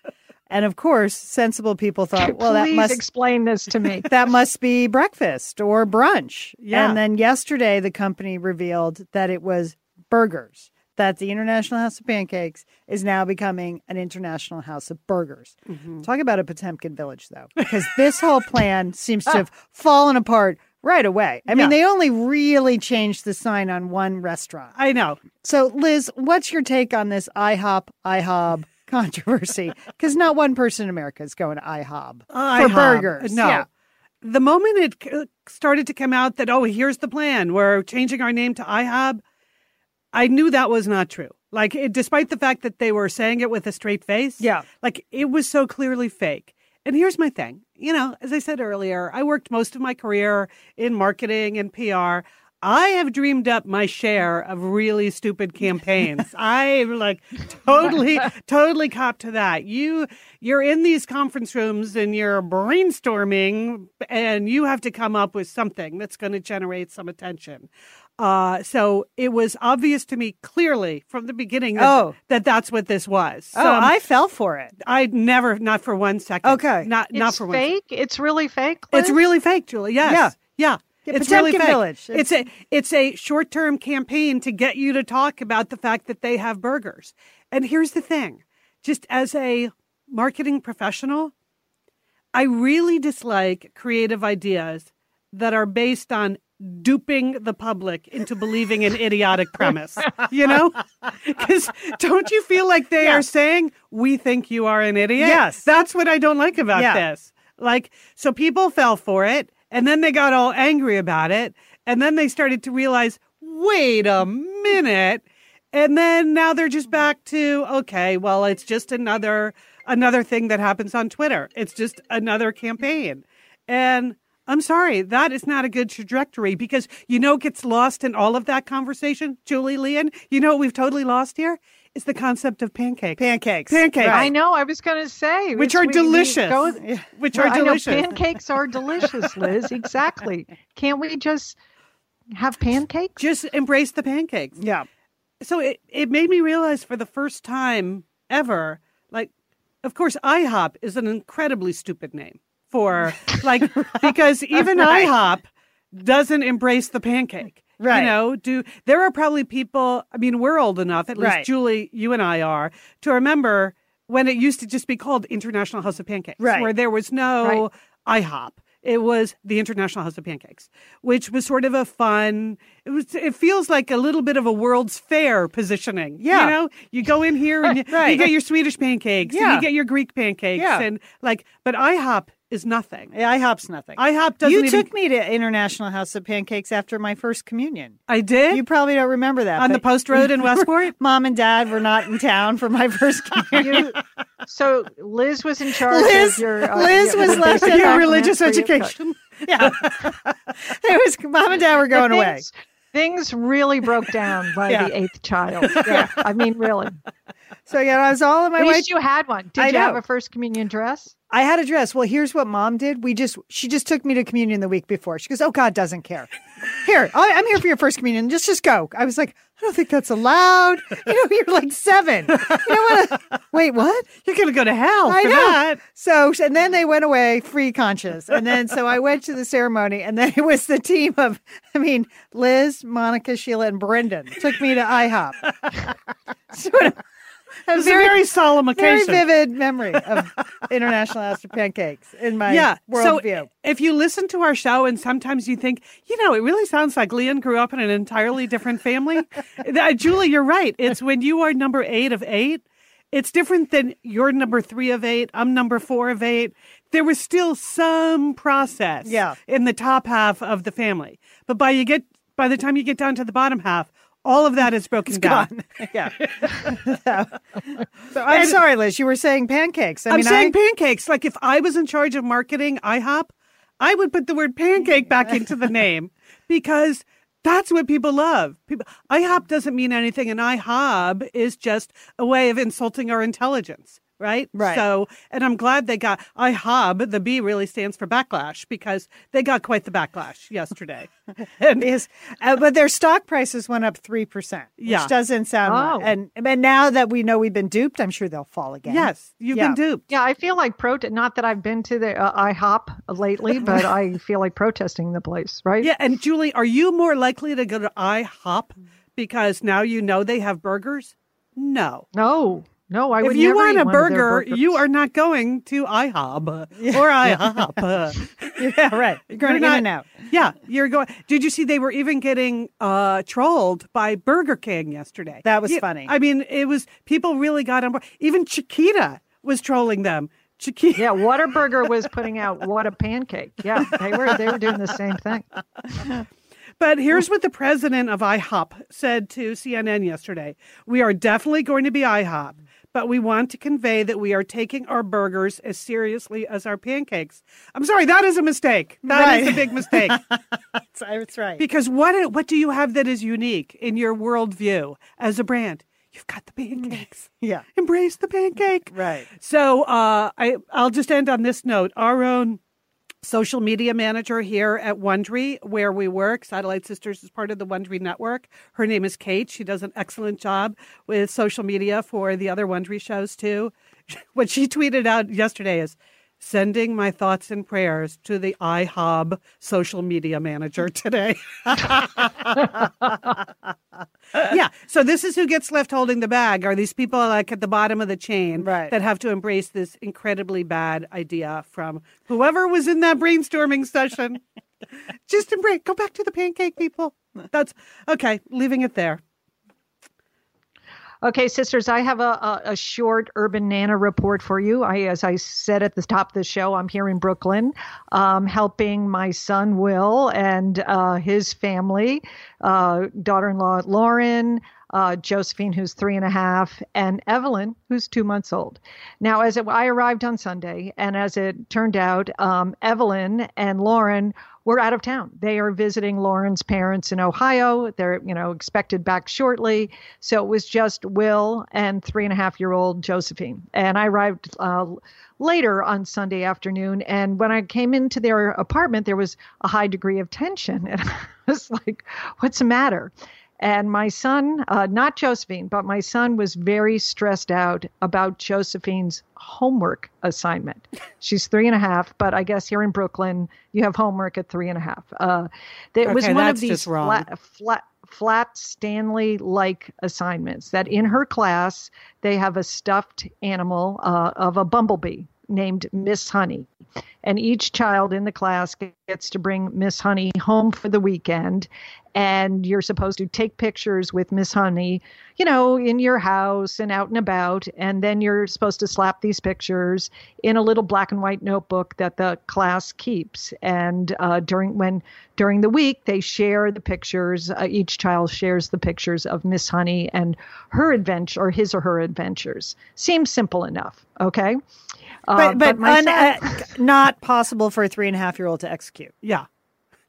A: and of course, sensible people thought, well, that must
C: explain this to me.
A: that must be breakfast or brunch.
B: Yeah.
A: And then yesterday, the company revealed that it was burgers. That the International House of Pancakes is now becoming an International House of Burgers. Mm-hmm. Talk about a Potemkin village, though, because this whole plan seems to have fallen apart right away. I mean, they only really changed the sign on one restaurant.
B: I know.
A: So, Liz, what's your take on this IHOP, IHOB controversy? Because not one person in America is going to IHOB uh, for
B: IHOB.
A: burgers.
B: No.
A: Yeah.
B: The moment it started to come out that, oh, here's the plan, we're changing our name to IHOB, I knew that was not true. Like, it, despite the fact that they were saying it with a straight face,
A: Yeah.
B: like it was so clearly fake. And here's my thing you know, as I said earlier, I worked most of my career in marketing and PR. I have dreamed up my share of really stupid campaigns. I'm like totally, totally cop to that. You, you're in these conference rooms and you're brainstorming, and you have to come up with something that's going to generate some attention. Uh, so it was obvious to me clearly from the beginning that,
A: Oh.
B: that that's what this was.
A: Oh,
B: So
A: I fell for it.
B: I never, not for one second.
A: Okay.
B: not not
C: it's
B: for one. second.
C: fake. It's really fake.
B: It's really fake, Julie. Yes.
A: Yeah.
B: Yeah.
A: Yeah,
B: it's really fake.
A: Village.
B: It's a it's a short term campaign to get you to talk about the fact that they have burgers. And here's the thing: just as a marketing professional, I really dislike creative ideas that are based on duping the public into believing an idiotic premise. You know? Because don't you feel like they
A: Yeah.
B: are saying, we think you are an idiot?
A: Yes.
B: That's what I don't like about
A: Yeah.
B: this. Like, so people fell for it and then they got all angry about it. And then they started to realize, wait a minute. And then now they're just back to, okay, well, it's just another another thing that happens on Twitter. It's just another campaign. And I'm sorry, that is not a good trajectory because you know what gets lost in all of that conversation, Julie Lian? You know what we've totally lost here? Is the concept of pancakes.
A: Pancakes.
B: Pancakes.
C: I know. I was going to say,
B: Which are
C: we- we
B: delicious.
C: go-
B: Which
C: Well,
B: are
C: I know
B: delicious.
C: pancakes are delicious, Liz. Exactly. Can't we just have pancakes?
B: Just embrace the pancakes.
A: Yeah.
B: so it, it made me realize for the first time ever, like, of course, IHOP is an incredibly stupid name for, like, because even
A: Right.
B: IHOP doesn't embrace the pancake.
A: Right.
B: You know, do there are probably people, I mean, we're old enough, at least
A: Right.
B: Julie, you and I are, to remember when it used to just be called International House of Pancakes,
A: Right.
B: where there was no IHOP. It was the International House of Pancakes, which was sort of a fun. It was. It feels like a little bit of a World's Fair positioning.
A: Yeah.
B: you know, you go in here and you,
A: Right.
B: you get your Swedish pancakes, and
A: Yeah.
B: you get your Greek pancakes,
A: Yeah.
B: and like. But IHOP is nothing.
A: Yeah, IHOP's nothing.
B: IHOP doesn't
A: you
B: even.
A: took me to International House of Pancakes after my first communion.
B: I did
A: You probably don't remember that.
B: on the post road in Westport.
A: Mom and Dad were not in town for my first communion.
C: You, so Liz was in charge
A: Liz-
C: of your. uh,
A: Liz
C: your-
A: was
C: the
A: left in
B: your religious
C: documents you.
B: education.
A: yeah, it was Mom and Dad were going
C: But
A: away.
C: things, Things really broke down by
A: Yeah.
C: the eighth child. Yeah, I mean, really.
A: So yeah, I was all in my
C: At
A: way.
C: least you had one. Did
A: I
C: you have a first communion dress?
A: I had a dress. Well, here's what mom did. We just she just took me to communion the week before. She goes, "Oh, God doesn't care. Here, I- I'm here for your first communion. Just just go." I was like, "I don't think that's allowed." You know, you're like seven. You don't want to. Wait, what?
B: You're gonna go to hell
A: I know.
B: that.
A: So and then they went away free conscious, and then so I went to the ceremony, and then it was the team of, I mean, Liz, Monica, Sheila, and Brendan took me to IHOP. so a very,
B: a very solemn occasion.
A: very vivid memory of International House of Pancakes in my
B: yeah. So
A: worldview.
B: if you listen to our show and sometimes you think, you know, it really sounds like Lian grew up in an entirely different family. Uh, Julie, you're right. It's when you are number eight of eight. It's different than you're number three of eight. I'm number four of eight. There was still some process
A: Yeah.
B: in the top half of the family. But by you get by the time you get down to the bottom half, all of that is broken down.
A: Gone. yeah. so, I'm sorry, Liz. You were saying pancakes. I
B: I'm
A: mean,
B: saying
A: I,
B: pancakes. Like if I was in charge of marketing IHOP, I would put the word pancake back into the name because that's what people love. People, IHOP doesn't mean anything, and IHOB is just a way of insulting our intelligence right?
A: Right.
B: So, and I'm glad they got IHOB. The B really stands for backlash because they got quite the backlash yesterday.
A: and is, uh, but their stock prices went up three percent, which
B: Yeah.
A: doesn't sound.
C: Oh.
A: right. And and now that we know we've been duped, I'm sure they'll fall again.
B: yes, you've
A: Yeah.
B: been duped.
C: Yeah, I feel like pro. Not that I've been to the uh, IHOP lately, but I feel like protesting the place. Right?
B: Yeah, and Julie, are you more likely to go to IHOP because now you know they have burgers? No.
C: No, no. I
B: if
C: would
B: you
C: never
B: want a
C: one of their
B: burger, you are not going to IHOB or IHOP.
A: yeah, right. You're going
B: You're
A: in
B: not-
A: and out.
B: yeah, you're going. Did you see they were even getting uh, trolled by Burger King yesterday?
A: That was
B: You-
A: funny.
B: I mean, it was people really got on board. Even Chiquita was trolling them. Chiquita.
C: Yeah, Whataburger was putting out what a pancake. Yeah, they were they were doing the same thing.
B: But here's what the president of IHOP said to CNN yesterday. We are definitely going to be IHOP, but we want to convey that we are taking our burgers as seriously as our pancakes. I'm sorry, that is a mistake. That is
A: Right.
B: a big mistake.
A: That's, that's right.
B: because what what do you have that is unique in your worldview as a brand? You've got the pancakes.
A: Yeah.
B: Embrace the pancake.
A: Right.
B: So uh, I I'll just end on this note. Our own social media manager here at Wondery, where we work, Satellite Sisters is part of the Wondery network. Her name is Kate. She does an excellent job with social media for the other Wondery shows too. What she tweeted out yesterday is sending my thoughts and prayers to the IHOB social media manager today. yeah. So this is who gets left holding the bag. Are these people like at the bottom of the chain
A: Right.
B: that have to embrace this incredibly bad idea from whoever was in that brainstorming session? Just embrace. Go back to the pancake people. That's okay. Leaving it there.
C: Okay, sisters, I have a, a, a short urban nana report for you. I, as I said at the top of the show, I'm here in Brooklyn, um, helping my son Will and uh, his family, uh, daughter-in-law Lauren, uh, Josephine, who's three and a half, and Evelyn, who's two months old. Now, as it, I arrived on Sunday, and as it turned out, um, Evelyn and Lauren were out of town. They are visiting Lauren's parents in Ohio. They're, you know, expected back shortly. So it was just Will and three and a half year old Josephine. And I arrived uh, later on Sunday afternoon. And when I came into their apartment, there was a high degree of tension. And I was like, what's the matter? And my son, uh, not Josephine, but my son was very stressed out about Josephine's homework assignment. She's three and a half, but I guess here in Brooklyn, you have homework at three and a half. Uh, it was one of these flat, flat, flat Stanley like assignments that in her class, they have a stuffed animal uh, of a bumblebee named Miss Honey. And each child in the class gets to bring Miss Honey home for the weekend. And you're supposed to take pictures with Miss Honey, you know, in your house and out and about. And then you're supposed to slap these pictures in a little black and white notebook that the class keeps. And uh, during when during the week they share the pictures. Uh, each child shares the pictures of Miss Honey and her adventure, or his or her adventures. Seems simple enough, okay? Uh,
A: But but,
C: my
A: un-
C: son-
A: uh, not possible for a three and a half year old to execute.
B: Yeah.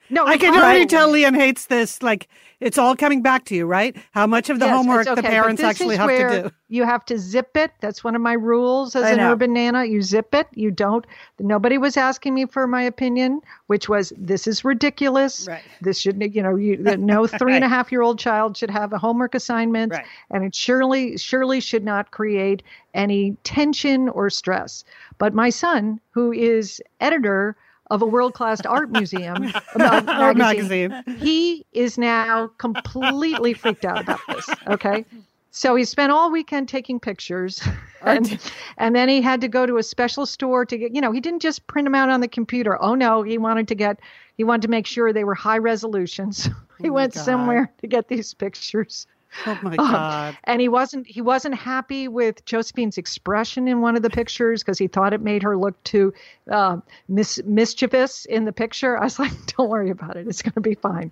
C: No,
B: I can
C: not.
B: already tell Lian hates this. Like, it's all coming back to you, right? How much of the
C: Yes,
B: homework
C: it's
B: the parents actually have to do.
C: You have to zip it. That's one of my rules as
A: I
C: an
A: know.
C: urban nana. You zip it. You don't. Nobody was asking me for my opinion, which was this is ridiculous.
A: Right.
C: This shouldn't. You know, you, that no three and a half year old child should have a homework assignment,
A: Right.
C: and it surely surely should not create any tension or stress. But my son, who is editor of a world class art museum, uh, magazine,
B: magazine.
C: he is now completely freaked out about this. Okay. So he spent all weekend taking pictures, and, and then he had to go to a special store to get. You know, he didn't just print them out on the computer. Oh no, he wanted to get. He wanted to make sure they were high resolutions. he went
B: God.
C: somewhere to get these pictures
B: Oh my God.
C: and he wasn't he wasn't happy with Josephine's expression in one of the pictures because he thought it made her look too uh, mis- mischievous in the picture. I was like, "Don't worry about it; it's going to be fine."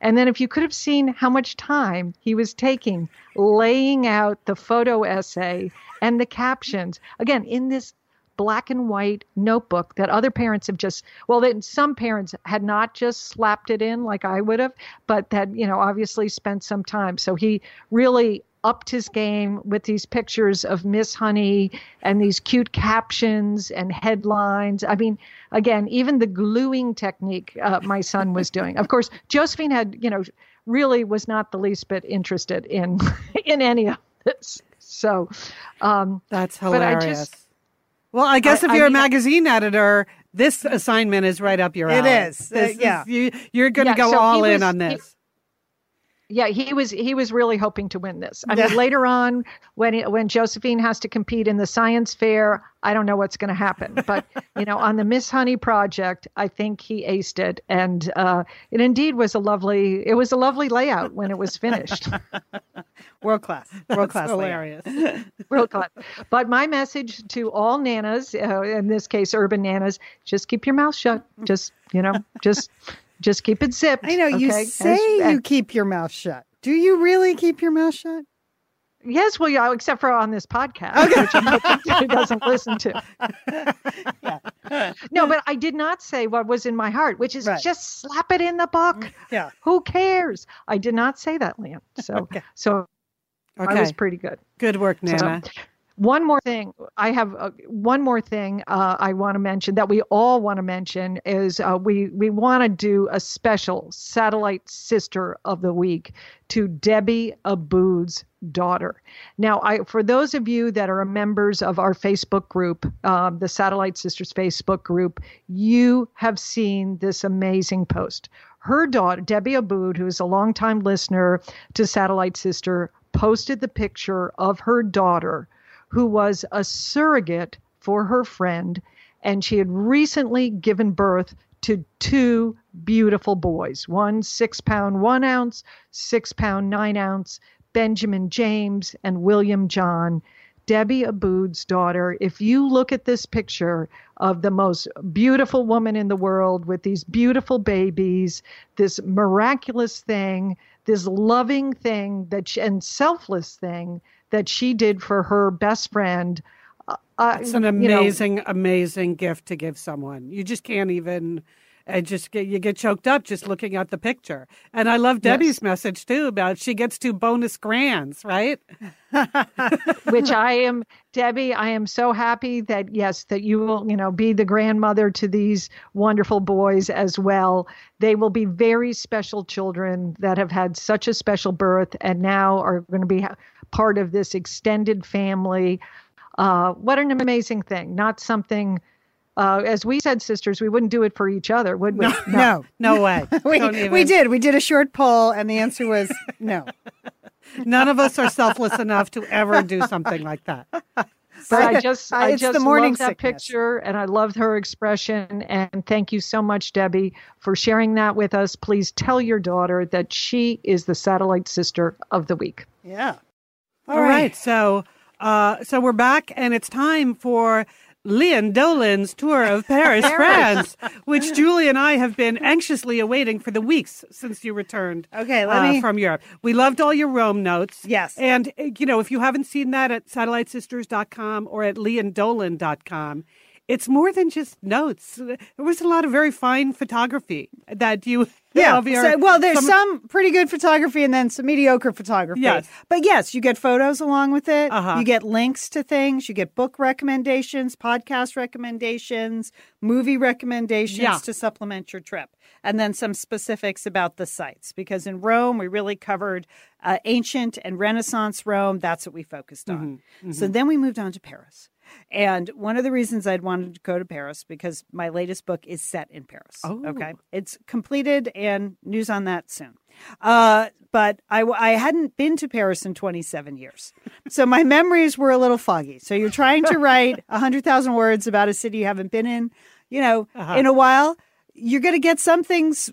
C: And then, if you could have seen how much time he was taking laying out the photo essay and the captions again in this black and white notebook that other parents have just well then some parents had not just slapped it in like I would have but that you know obviously spent some time so he really upped his game with these pictures of Miss Honey and these cute captions and headlines. I mean, again, even the gluing technique uh, my son was doing. Of course, Josephine had, you know, really was not the least bit interested in in any of this. So um,
B: that's hilarious. I just, well, I guess I, if you're I mean, a magazine editor, this assignment is right up your alley.
A: It is. Uh, yeah.
B: Is, you, are going to yeah, go so all in on this.
C: Yeah, he was he was really hoping to win this. I mean, later on when when Josephine has to compete in the science fair, I don't know what's going to happen. But you know, on the Miss Honey project, I think he aced it, and uh, it indeed was a lovely it was a lovely layout when it was finished.
A: World class, world class,
B: hilarious,
C: world class. But my message to all nanas, uh, in this case, urban nanas, just keep your mouth shut. Just you know, just just keep it zipped.
A: I know you say As, you eh. keep your mouth shut. Do you really keep your mouth shut?
C: Yes, well, yeah, except for on this podcast, okay. which he doesn't listen to. yeah. No, but I did not say what was in my heart, which is right. just slap it in the book.
A: Yeah.
C: Who cares? I did not say that, Lian. So, okay. so okay. I was pretty good.
B: Good work, Nana. So,
C: one more thing, I have uh, one more thing uh, I want to mention that we all want to mention is uh, we we want to do a special satellite sister of the week to Debbie Aboud's daughter. Now, I for those of you that are members of our Facebook group, um, the Satellite Sisters Facebook group, you have seen this amazing post. Her daughter, Debbie Aboud, who is a longtime listener to Satellite Sister, posted the picture of her daughter who was a surrogate for her friend, and she had recently given birth to two beautiful boys one six pound one ounce, six pound nine ounce, Benjamin James and William John. Debbie Aboud's daughter, if you look at this picture of the most beautiful woman in the world with these beautiful babies, this miraculous thing, this loving thing that she, and selfless thing that she did for her best friend.
B: Uh, it's an amazing, you know, amazing gift to give someone. You just can't even. And just get, you get choked up just looking at the picture. And I love Debbie's yes. message too about she gets two bonus grands, right?
C: Which I am, Debbie. I am so happy that yes, that you will, you know, be the grandmother to these wonderful boys as well. They will be very special children that have had such a special birth and now are going to be part of this extended family. Uh, what an amazing thing! Not something. Uh, as we said, sisters, we wouldn't do it for each other, would we?
A: No, no, no way. we, we did. We did a short poll, and the answer was no.
B: None of us are selfless enough to ever do something like that.
C: But I just, I just the morning love that sickness. picture, and I loved her expression. And thank you so much, Debbie, for sharing that with us. Please tell your daughter that she is the satellite sister of the week.
A: Yeah,
B: all right. right. So, uh, so we're back, and it's time for Lian Dolan's tour of Paris, France, which Julie and I have been anxiously awaiting for the weeks since you returned.
A: Okay, let uh, me...
B: from Europe. We loved all your Rome notes.
A: Yes,
B: and you know if you haven't seen that at satellitesisters.com or at liandolan.com, it's more than just notes. There was a lot of very fine photography that you.
A: Yeah. So, well, there's some, some, pretty good photography and then some mediocre photography.
B: Yes.
A: But yes, you get photos along with it. Uh-huh. You get links to things. You get book recommendations, podcast recommendations, movie recommendations yeah. to supplement your trip. And then some specifics about the sites. Because in Rome, we really covered uh, ancient and Renaissance Rome. That's what we focused on. Mm-hmm. Mm-hmm. So then we moved on to Paris. And one of the reasons I'd wanted to go to Paris because my latest book is set in Paris.
B: Oh.
A: Okay. It's completed and news on that soon. Uh, but I, I hadn't been to Paris in 27 years. So my memories were a little foggy. So you're trying to write 100,000 words about a city you haven't been in, you know, uh-huh. in a while. You're going to get some things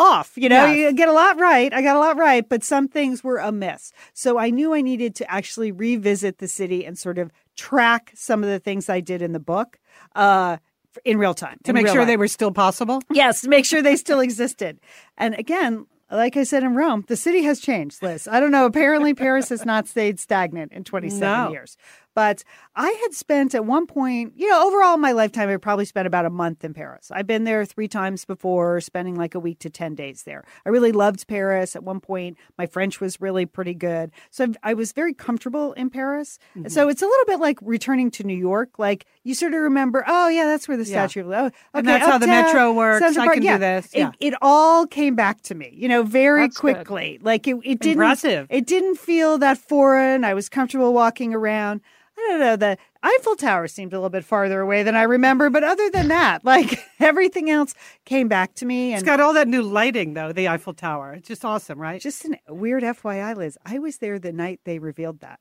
A: off. You know, yes. you get a lot right. I got a lot right, but some things were amiss. So I knew I needed to actually revisit the city and sort of track some of the things I did in the book uh, in real time
B: to make sure life. they were still possible.
A: Yes, to make sure they still existed. And again, like I said in Rome, the city has changed, Liz. I don't know. Apparently, Paris has not stayed stagnant in 27 no. years. But I had spent at one point, you know, overall in my lifetime, I probably spent about a month in Paris. I've been there three times before, spending like a week to 10 days there. I really loved Paris. At one point, my French was really pretty good. So I was very comfortable in Paris. Mm-hmm. So it's a little bit like returning to New York. Like you sort of remember, oh, yeah, that's where the Statue yeah. of, oh, okay,
B: and that's how the metro works. I can yeah. do this.
A: Yeah. It, it, all came back to me, you know, very that's quickly. Good. Like it, it didn't,
B: Impressive.
A: it didn't feel that foreign. I was comfortable walking around. I don't know. The Eiffel Tower seemed a little bit farther away than I remember, but other than that, like everything else came back to me.
B: And it's got all that new lighting, though. The Eiffel Tower. It's just awesome, right?
A: Just a weird FYI, Liz. I was there the night they revealed that.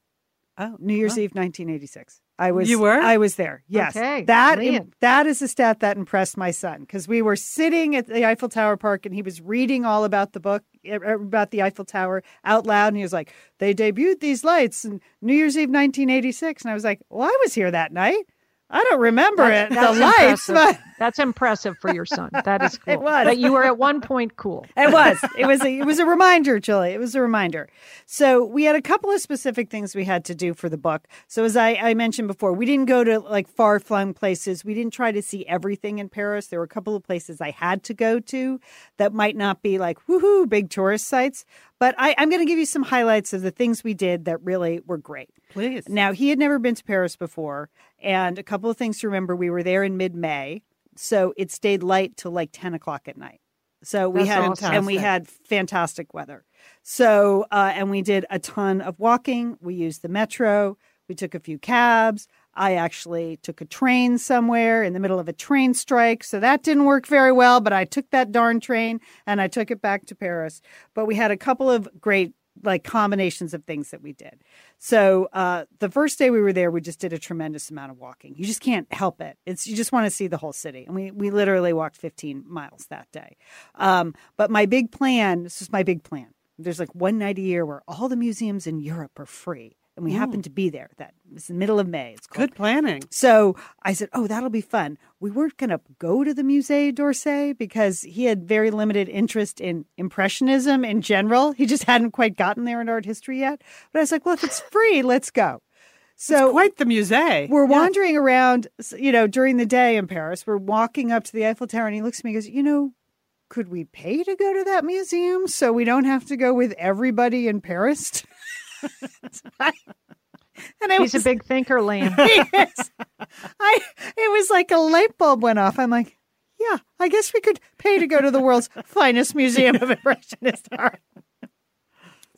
A: Oh, New Year's oh. Eve, 1986. I was.
B: You were.
A: I was there. Yes.
C: Okay.
A: That that is a stat that impressed my son because we were sitting at the Eiffel Tower Park and he was reading all about the book er, about the Eiffel Tower out loud and he was like, "They debuted these lights in New Year's Eve, 1986," and I was like, "Well, I was here that night." I don't remember
C: that's,
A: it.
C: That's
A: the lights, but
C: that's impressive for your son. That is cool.
A: it was.
C: But you were at one point cool.
A: It was. It was. A, it was a reminder, Julie. It was a reminder. So we had a couple of specific things we had to do for the book. So as I, I mentioned before, we didn't go to like far flung places. We didn't try to see everything in Paris. There were a couple of places I had to go to that might not be like woohoo big tourist sites. But I, I'm going to give you some highlights of the things we did that really were great.
B: Please.
A: Now, he had never been to Paris before. And a couple of things to remember we were there in mid May. So it stayed light till like 10 o'clock at night. So we
C: That's
A: had
C: fantastic.
A: and we had fantastic weather. So uh, and we did a ton of walking. We used the metro. We took a few cabs. I actually took a train somewhere in the middle of a train strike, so that didn't work very well. But I took that darn train and I took it back to Paris. But we had a couple of great like combinations of things that we did. So uh, the first day we were there, we just did a tremendous amount of walking. You just can't help it. It's you just want to see the whole city, and we we literally walked 15 miles that day. Um, but my big plan, this is my big plan. There's like one night a year where all the museums in Europe are free and we Ooh. happened mm. to be there. That was the middle of May. It's
B: called. good planning.
A: So I said, "Oh, that'll be fun." We weren't going to go to the Musée d'Orsay because he had very limited interest in impressionism in general. He just hadn't quite gotten there in art history yet. But I was like, "Well, if it's free, let's go."
B: So it's quite the musée.
A: We're yeah. wandering around, you know, during the day in Paris. We're walking up to the Eiffel Tower, and he looks at me and goes, "You know, could we pay to go to that museum so we don't have to go with everybody in Paris?"
C: and he's was, a big thinker, Lian.
A: I it was like a light bulb went off. I'm like, yeah, I guess we could pay to go to the world's finest museum of impressionist art.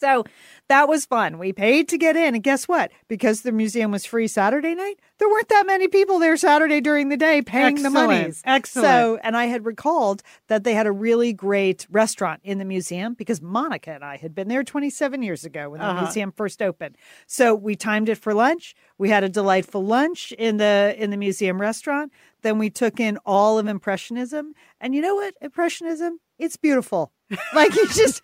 A: So that was fun. We paid to get in. And guess what? Because the museum was free Saturday night, there weren't that many people there Saturday during the day paying
B: Excellent.
A: the monies.
B: Excellent.
A: So, and I had recalled that they had a really great restaurant in the museum because Monica and I had been there 27 years ago when the uh-huh. museum first opened. So we timed it for lunch. We had a delightful lunch in the in the museum restaurant. Then we took in all of impressionism. And you know what? Impressionism, it's beautiful. Like it's just,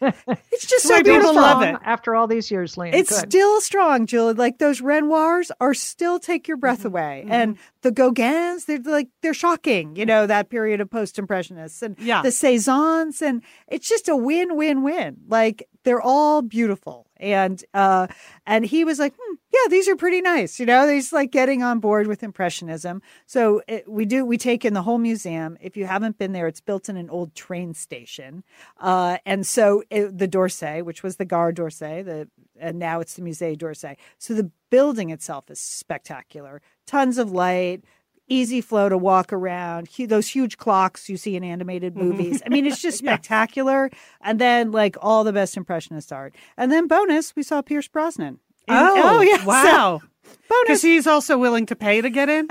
A: it's just so beautiful.
C: love it after all these years, Lian.
A: It's
C: Good.
A: still strong, Julie. Like those Renoirs are still take your breath mm-hmm. away, mm-hmm. and the Gauguins, they're like they're shocking. You know that period of post impressionists and
B: yeah.
A: the Cezannes, and it's just a win, win, win. Like they're all beautiful, and uh, and he was like, hmm, yeah, these are pretty nice. You know, he's like getting on board with impressionism. So it, we do we take in the whole museum. If you haven't been there, it's built in an old train station. Uh, and so it, the d'Orsay, which was the Gare d'Orsay, the and now it's the Musée d'Orsay. So the building itself is spectacular. Tons of light, easy flow to walk around. Those huge clocks you see in animated mm-hmm. movies. I mean, it's just spectacular. yeah. And then like all the best impressionist art. And then bonus, we saw Pierce Brosnan.
B: Oh,
A: oh yeah!
B: Wow. So, Because he's also willing to pay to get in.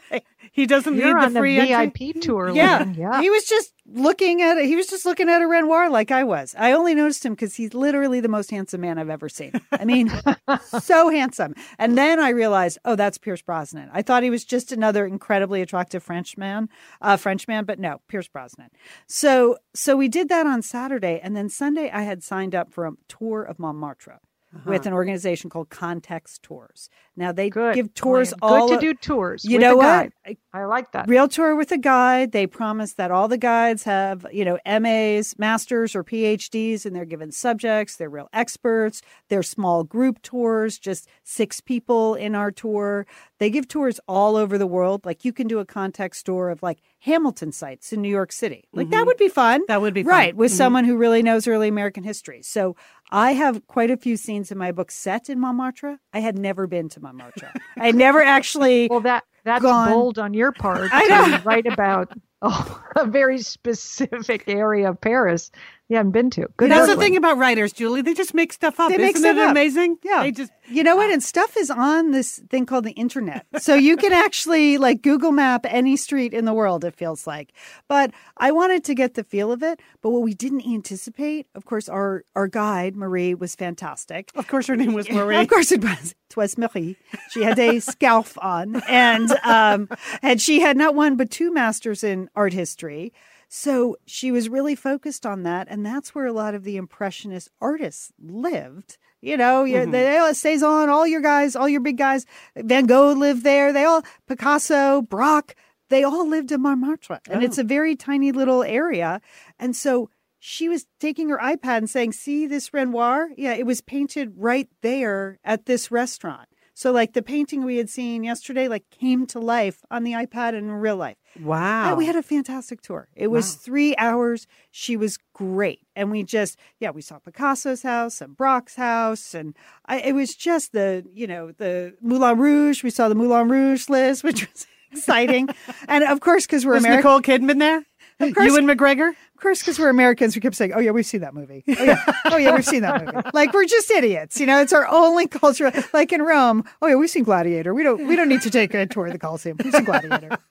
B: he doesn't
C: You're
B: need the free
C: the
B: entry.
C: VIP tour.
A: Yeah.
C: yeah,
A: he was just looking at it. He was just looking at a Renoir like I was. I only noticed him because he's literally the most handsome man I've ever seen. I mean, so handsome. And then I realized, oh, that's Pierce Brosnan. I thought he was just another incredibly attractive Frenchman, uh, Frenchman, but no, Pierce Brosnan. So, so we did that on Saturday, and then Sunday I had signed up for a tour of Montmartre with uh-huh. an organization called Context Tours. Now they
C: Good.
A: give tours
C: Good
A: all Good
C: to do tours.
A: You
C: with
A: know what? I
C: like that.
A: Real tour with a guide. They promise that all the guides have, you know, MAs, masters, or PhDs, and they're given subjects. They're real experts. They're small group tours, just six people in our tour. They give tours all over the world. Like you can do a context tour of like Hamilton sites in New York City. Like that would be fun.
B: That would be fun.
A: right with
B: Mhm.
A: someone who really knows early American history. So I have quite a few scenes in my book set in Montmartre. I had never been to Montmartre. I had never actually.
C: Well, that that's
A: gone.
C: bold on your part to write about oh, a very specific area of Paris you haven't been to. Good
B: That's the thing about writers, Julie. They just make stuff up.
A: They
B: Isn't
A: make
B: it
A: stuff up.
B: amazing?
A: Yeah.
B: They just
A: You know what? And stuff is on this thing called the internet. So you can actually like Google map any street in the world, it feels like. But I wanted to get the feel of it. But what we didn't anticipate, of course, our, our guide, Marie, was fantastic.
B: Of course, her name was Marie.
A: Of course it was. It was Marie. She had a scarf on and um and she had not one but two masters in art history. So she was really focused on that, and that's where a lot of the impressionist artists lived. You know, you mm-hmm. they all Cezanne, all your guys, all your big guys, Van Gogh lived there. They all Picasso, Braque, they all lived in Montmartre, and it's oh. a very tiny little area. And so she was taking her iPad and saying, "See this Renoir? Yeah, it was painted right there at this restaurant." So, like the painting we had seen yesterday, like came to life on the iPad and in real life.
B: Wow.
A: Uh, we had a fantastic tour. It was three hours. She was great, and we just yeah, we saw Picasso's house and Braque's house, and I, it was just the you know the Moulin Rouge. We saw the Moulin Rouge list, which was exciting, and of course because we're
B: was
A: American.
B: Nicole Kidman there?
A: Course.
B: Ewan McGregor?
A: Of course, because we're Americans, we kept saying, "Oh yeah, we've seen that movie. Oh yeah, oh yeah, we've seen that movie." Like we're just idiots, you know. It's our only culture. Like in Rome, oh yeah, we've seen Gladiator. We don't, we don't need to take a tour of the Colosseum. We've seen Gladiator.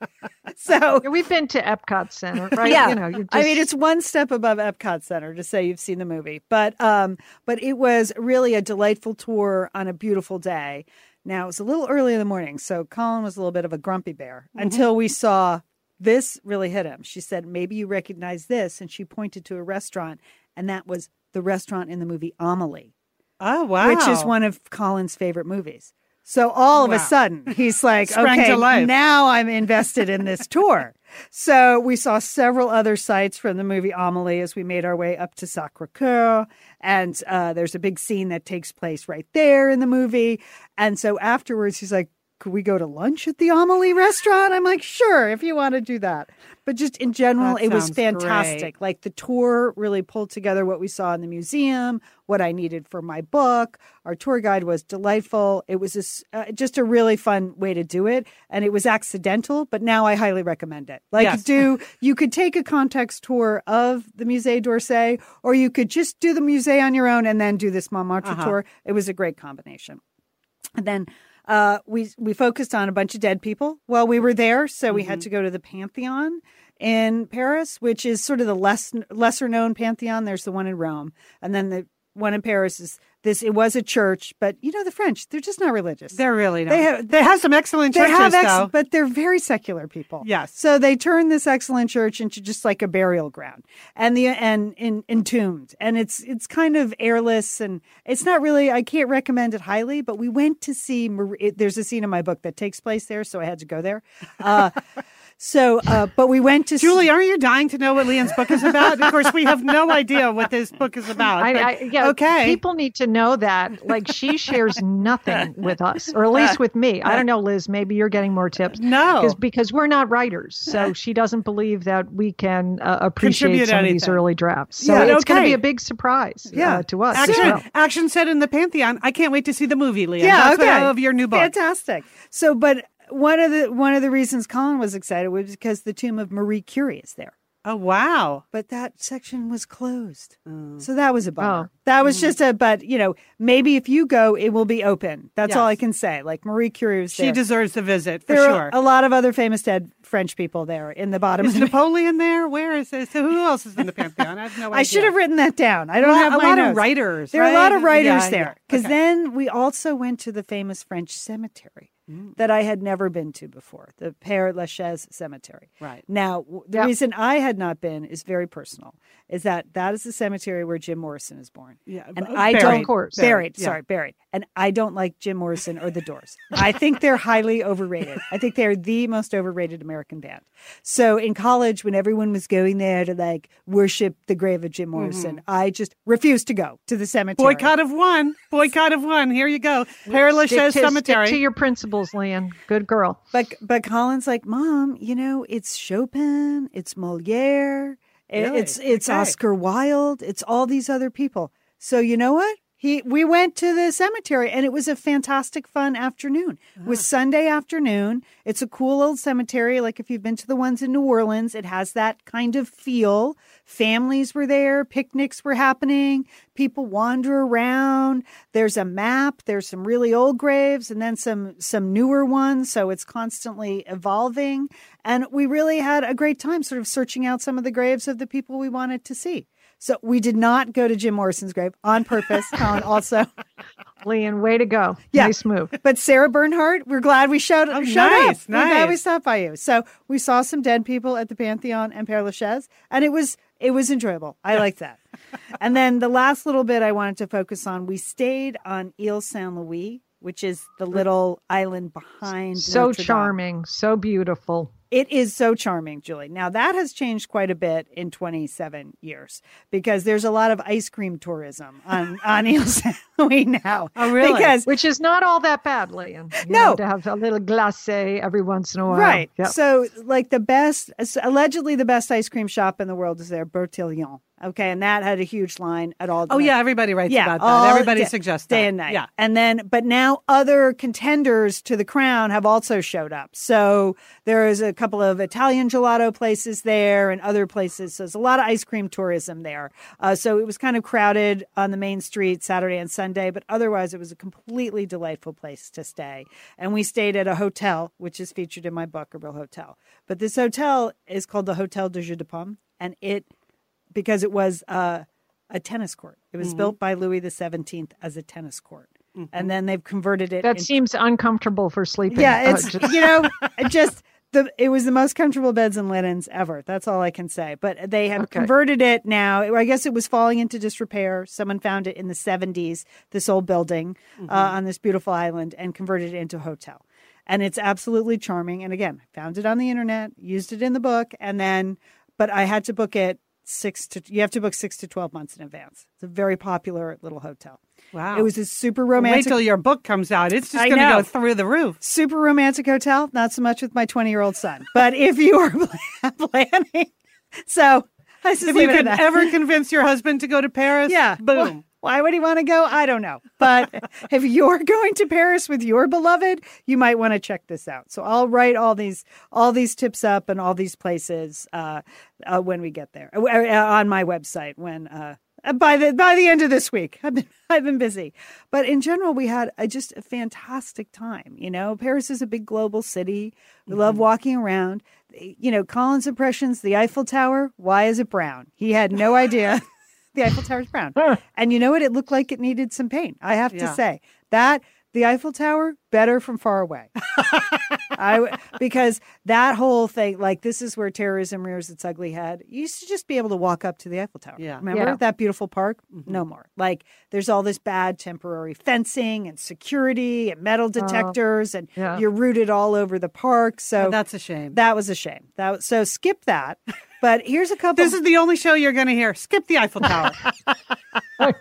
A: So
C: Yeah, We've been to Epcot Center, right?
A: yeah,
C: You know, you
A: I mean, it's one step above Epcot Center to say you've seen the movie, but um, but it was really a delightful tour on a beautiful day. Now it was a little early in the morning, so Colin was a little bit of a grumpy bear until we saw this really hit him. She said, "Maybe you recognize this," and she pointed to a restaurant, and that was the restaurant in the movie Amelie
B: Oh, wow.
A: which is one of Colin's favorite movies. So all of
B: Wow.
A: a sudden, he's like, okay, now I'm invested in this tour. So we saw several other sites from the movie Amelie as we made our way up to Sacre Coeur. And uh, there's a big scene that takes place right there in the movie. And so afterwards, he's like, could we go to lunch at the Amelie restaurant? I'm like, sure, if you want to do that. But just in general,
B: That
A: it was fantastic.
B: great.
A: Like the tour really pulled together what we saw in the museum, what I needed for my book. Our tour guide was delightful. It was just, uh, just a really fun way to do it, and it was accidental. But now I highly recommend it. Like,
B: Yes.
A: do you could take a context tour of the Musée d'Orsay, or you could just do the musée on your own and then do this Montmartre
B: Uh-huh.
A: tour. It was a great combination. And then uh, we we focused on a bunch of dead people while we were there, so we
B: Mm-hmm.
A: had to go to the Pantheon in Paris, which is sort of the less lesser known Pantheon. There's the one in Rome, and then the one in Paris is this. It was a church, but you know the French, they're just not religious.
B: They're really not.
A: They have-
B: they have some excellent churches,
A: ex-
B: though.
A: but they're very secular people.
B: Yes.
A: So they turned this excellent church into just like a burial ground, and the and in, entombed, and it's it's kind of airless, and it's not really. I can't recommend it highly, but we went to see. Marie, there's a scene in my book that takes place there, so I had to go there. Uh, so, uh, but we went to
B: Julie, aren't you dying to know what Lian's book is about? of course, we have no idea what this book is about.
C: I,
B: but-
C: I, yeah,
B: okay.
C: People need to know that. Like she shares nothing with us, or at least with me. I don't know, Liz. Maybe you're getting more tips.
B: No.
C: because because we're not writers, so she doesn't believe that we can uh, appreciate
B: Contribute
C: some of these early drafts. So
B: Yeah,
C: it's going to be a big surprise.
A: Yeah.
C: uh, to us.
B: Action,
C: well.
B: action said in the Pantheon. I can't wait to see the movie, Lian.
A: Yeah,
B: That's
A: okay.
B: what- of your new book.
A: Fantastic. So, but one of the one of the reasons Colin was excited was because the tomb of Marie Curie is there.
B: Oh wow!
A: but that section was closed. Oh. So that was a bummer.
C: Oh.
A: That was mm-hmm. just a, but you know, maybe if you go, it will be open. That's all I can say. Like Marie Curie was
B: She deserves a visit for
A: there
B: sure.
A: are a lot of other famous dead French people there in the bottom.
B: Is
A: of the,
B: Napoleon there? Where is this? Who else is in the Pantheon? I have no idea.
A: I should have written that down. I don't
B: a lot,
A: have
B: a
A: my
B: lot
A: notes.
B: of writers.
A: There are a lot of writers
B: Yeah,
A: there
B: yeah.
A: because
B: Okay.
A: then we also went to the famous French cemetery. That I had never been to before, the Père Lachaise Cemetery.
B: Right.
A: Now, the
C: Yep.
A: reason I had not been is very personal. Is that that is the cemetery where Jim Morrison is born.
B: Yeah,
A: And
B: b-
A: I
B: buried.
A: don't
C: course.
A: buried,
B: yeah.
A: sorry, buried. And I don't like Jim Morrison or the Doors. I think they're highly overrated. I think they're the most overrated American band. So in college, when everyone was going there to like worship the grave of Jim Morrison, I just refused to go to the cemetery.
B: Mm-hmm. Boycott of one. Boycott of one. Here you go. Père Lachaise Cemetery.
C: to your principles, Lian. Good girl.
A: But but Colin's like, Mom, you know, it's Chopin, it's Moliere,
B: Really?
A: it's it's
B: Okay.
A: Oscar Wilde, it's all these other people. So you know what? He we went to the cemetery and it was a fantastic fun afternoon. It was ah. Sunday afternoon. It's a cool old cemetery. Like if you've been to the ones in New Orleans, it has that kind of feel. Families were there, picnics were happening, people wander around. There's a map, there's some really old graves and then some some newer ones, so it's constantly evolving. And we really had a great time sort of searching out some of the graves of the people we wanted to see. So we did not go to Jim Morrison's grave on purpose, Colin also.
C: Lian, way to go.
A: Yeah.
C: Nice move.
A: But Sarah Bernhardt, we're glad we showed,
B: Oh,
A: showed up.
B: nice,
A: We're glad we stopped by you. So we saw some dead people at the Pantheon and Père Lachaise, and it was it was enjoyable. I liked that. and then the last little bit I wanted to focus on, we stayed on Ile Saint Louis, which is the mm. little island behind.
C: So
A: Notre Dame.
C: charming. So beautiful.
A: It is so charming, Julie. Now that has changed quite a bit in 27 years because there's a lot of ice cream tourism on on Ile Saint Louis now.
B: Oh, really?
A: Because
C: Which is not all that bad, Lian. You
A: No.
C: know, to have a little glacé every once in a while.
A: Right.
C: Yep.
A: So, like the best, allegedly the best ice cream shop in the world is there, Berthillon. Okay, and that had a huge line at all.
B: oh, yeah. Everybody writes
A: Yeah,
B: about that. Everybody
A: day-
B: suggests
A: day
B: that.
A: and night.
B: Yeah.
A: And then, but now other contenders to the crown have also showed up. So there is a couple of Italian gelato places there and other places. So there's a lot of ice cream tourism there. Uh, so it was kind of crowded on the main street Saturday and Sunday, but otherwise it was a completely delightful place to stay. And we stayed at a hotel, which is featured in my book, A Real Hotel. But this hotel is called the Hotel du Jeu de Paume, and it because it was uh, a tennis court. It was built by Louis the Seventeenth as a tennis court, and then they've converted it.
C: That
A: in-
C: seems uncomfortable for sleeping.
A: yeah,
C: Uh,
A: it's
C: just-
A: you know it just the it was the most comfortable beds and linens ever. That's all I can say. But they have
C: Okay.
A: converted it now. I guess it was falling into disrepair. Someone found it in the seventies. This old building uh, on this beautiful island and converted it into a hotel. And it's absolutely charming. And again, I found it on the internet, used it in the book, and then but I had to book it six to you have to book six to twelve months in advance. It's a very popular little hotel.
B: Wow.
A: It was a super
B: Wait
A: romantic
B: till your book comes out. It's just going to go through the roof.
A: super romantic hotel. Not so much with my 20 year old son, but if you are planning, so
B: If you could ever convince your husband to go to Paris,
A: yeah,
B: boom.
A: Why would he want to go? I don't know. But if you're going to Paris with your beloved, you might want to check this out. So I'll write all these all these tips up and all these places uh, uh, when we get there uh, uh, on my website. When uh, by the by the end of this week, I've been I've been busy. But in general, we had a, just a fantastic time. You know, Paris is a big global city. We love walking around. You know, Colin's impressions: the Eiffel Tower. Why is it brown? He had no idea. the Eiffel Tower's brown. And you know what? It looked like it needed some paint. I have
B: Yeah.
A: to say that the Eiffel Tower better from far away. I w- because that whole thing, like this is where terrorism rears its ugly head. You used to just be able to walk up to the Eiffel Tower.
B: Yeah.
A: remember
C: Yeah.
A: that beautiful park? Mm-hmm. No more. Like there's all this bad temporary fencing and security and metal oh. detectors, and
C: yeah.
A: you're rooted all over the park. So
B: Oh, that's a shame.
A: that was a shame. That so skip that. But here's a couple.
B: This is the only show you're going to hear. Skip the Eiffel Tower.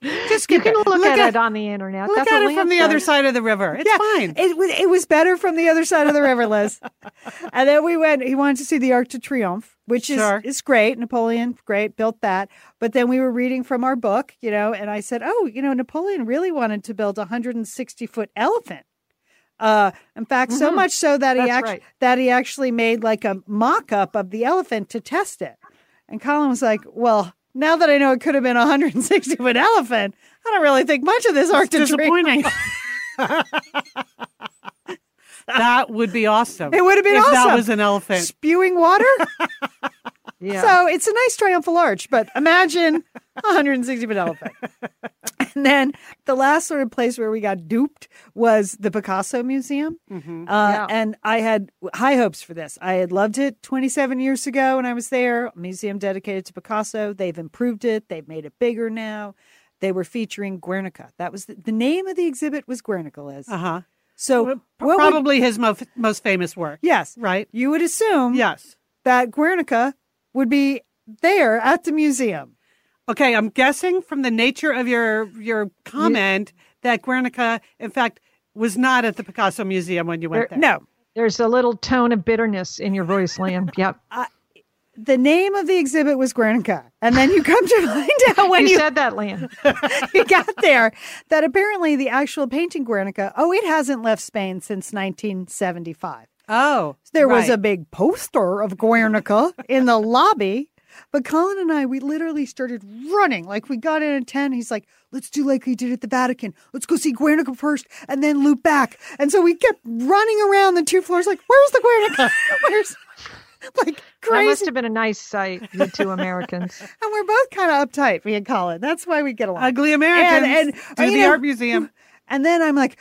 B: Just skip you
C: can
B: it.
C: look, at, it on the internet.
B: Look
C: That's
B: at it from
C: Lance
B: the other side of the river. It's fine.
A: It was it was better from the other side of the river, Liz. and then we went. He wanted to see the Arc de Triomphe, which
B: Sure.
A: is is great. Napoleon, great, built that. But then we were reading from our book, you know, and I said, oh, you know, Napoleon really wanted to build a 160 foot elephant. Uh, in fact, so much so that he
C: Mm-hmm.
A: Act-
C: right.
A: that he actually made like a mock up of the elephant to test it. And Colin was like, well. Now that I know it could have been a 160 foot elephant, I don't really think much of this Arc de Triomphe.
B: Disappointing. that would be awesome.
A: It would have been
B: if
A: awesome.
B: that was an elephant.
A: spewing water.
C: Yeah.
A: So it's a nice triumphal arch, but imagine a 160 foot elephant. And then the last sort of place where we got duped was the Picasso Museum.
B: Mm-hmm.
A: Uh,
C: Yeah.
A: And I had high hopes for this. I had loved it 27 years ago when I was there. A museum dedicated to Picasso. They've improved it. They've made it bigger now. They were featuring Guernica. That was the, the name of the exhibit was Guernica, Liz.
B: Uh huh.
A: So what would-
B: Probably his mo- most famous work.
A: yes,
B: Right.
A: you would assume
B: Yes.
A: that Guernica would be there at the museum.
B: Okay, I'm guessing from the nature of your your comment that Guernica, in fact, was not at the Picasso Museum when you went there.
A: No,
C: There's a little tone of bitterness in your voice, Lian. Yep.
A: Uh, the name of the exhibit was Guernica, and then you come to find out when
C: you
A: you,
C: said that, Lian.
A: you got there that apparently the actual painting Guernica, oh, it hasn't left Spain since 1975.
B: Oh,
A: There was a big poster of Guernica in the lobby. But Colin and I, we literally started running. Like we got in at 10. He's like, let's do like we did at the Vatican. Let's go see Guernica first and then loop back. And so we kept running around the two floors like, where's the Guernica? Where's like
C: That
A: crazy.
C: must have been a nice sight, you two Americans.
A: and we're both kind of uptight, me and Colin. That's why we get along.
B: ugly Americans
A: and,
B: to
A: you
B: the
A: know,
B: art museum.
A: And then I'm like,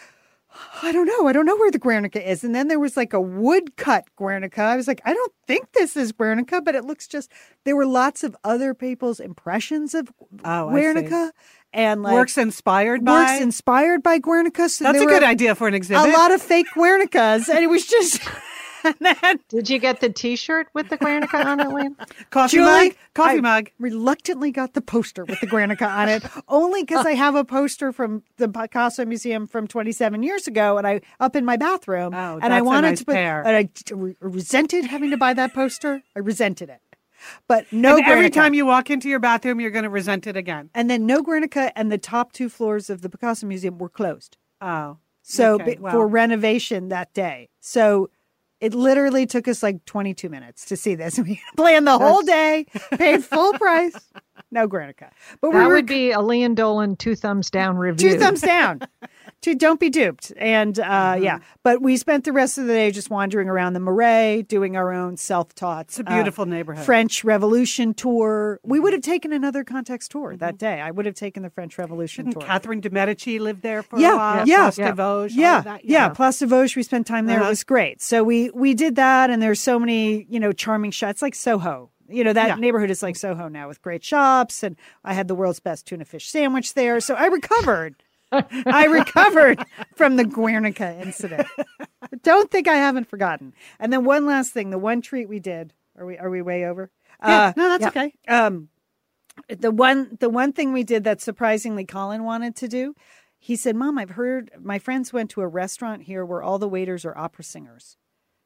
A: I don't know. I don't know where the Guernica is. And then there was like a woodcut Guernica. I was like, I don't think this is Guernica, but it looks just. There were lots of other people's impressions of
B: Oh,
A: Guernica and like
B: works inspired by.
A: works inspired by Guernica. So
B: That's a
A: were
B: good idea for an exhibit.
A: A lot of fake Guernicas, and it was just. and then
C: Did you get the T-shirt with the Guernica on it, Lian?
B: coffee
A: Julie,
B: mug. Coffee
A: I
B: mug.
A: reluctantly got the poster with the Guernica on it, only because I have a poster from the Picasso Museum from 27 years ago, and I up in my bathroom,
B: Oh,
A: and I
B: that's a
A: wanted
B: nice
A: to put,
B: pair.
A: and I re- resented having to buy that poster. I resented it, but no
B: and every
A: Guernica.
B: time you walk into your bathroom, you're going to resent it again.
A: and then no Guernica, and the top two floors of the Picasso Museum were closed.
B: Oh,
A: So
B: Okay,
A: b-
B: well.
A: for renovation that day. So it literally took us like 22 minutes to see this. We planned the whole day, paid full price. No Guernica. But we
C: That
A: were
C: would be a Lian Dolan two thumbs down review.
A: two thumbs down. Two, don't be duped. And uh,
B: Mm-hmm.
A: yeah, but we spent the rest of the day just wandering around the Marais, doing our own self-taught.
B: it's a beautiful neighborhood.
A: French Revolution tour. We would have taken another context tour that
B: Mm-hmm.
A: day. I would have taken the French Revolution
B: Didn't
A: tour.
B: Catherine de Medici lived there for
A: Yeah,
B: a while?
A: yeah,
B: Place
C: yeah.
B: de Vosges,
A: yeah,
B: that?
A: yeah, Place des Vosges. We spent time there.
B: Uh-huh.
A: It was great. So we we did that, and there's so many you know charming shots, like Soho. You know that
B: Yeah.
A: neighborhood is like Soho now with great shops, and I had the world's best tuna fish sandwich there. So I recovered. I recovered from the Guernica incident. But don't think I haven't forgotten. And then one last thing, the one treat we did. Are we are we way over?
B: Yeah,
A: Uh,
B: no, that's
A: yeah.
B: okay.
A: um the one the one thing we did that surprisingly Colin wanted to do, he said, "Mom, I've heard my friends went to a restaurant here where all the waiters are opera singers."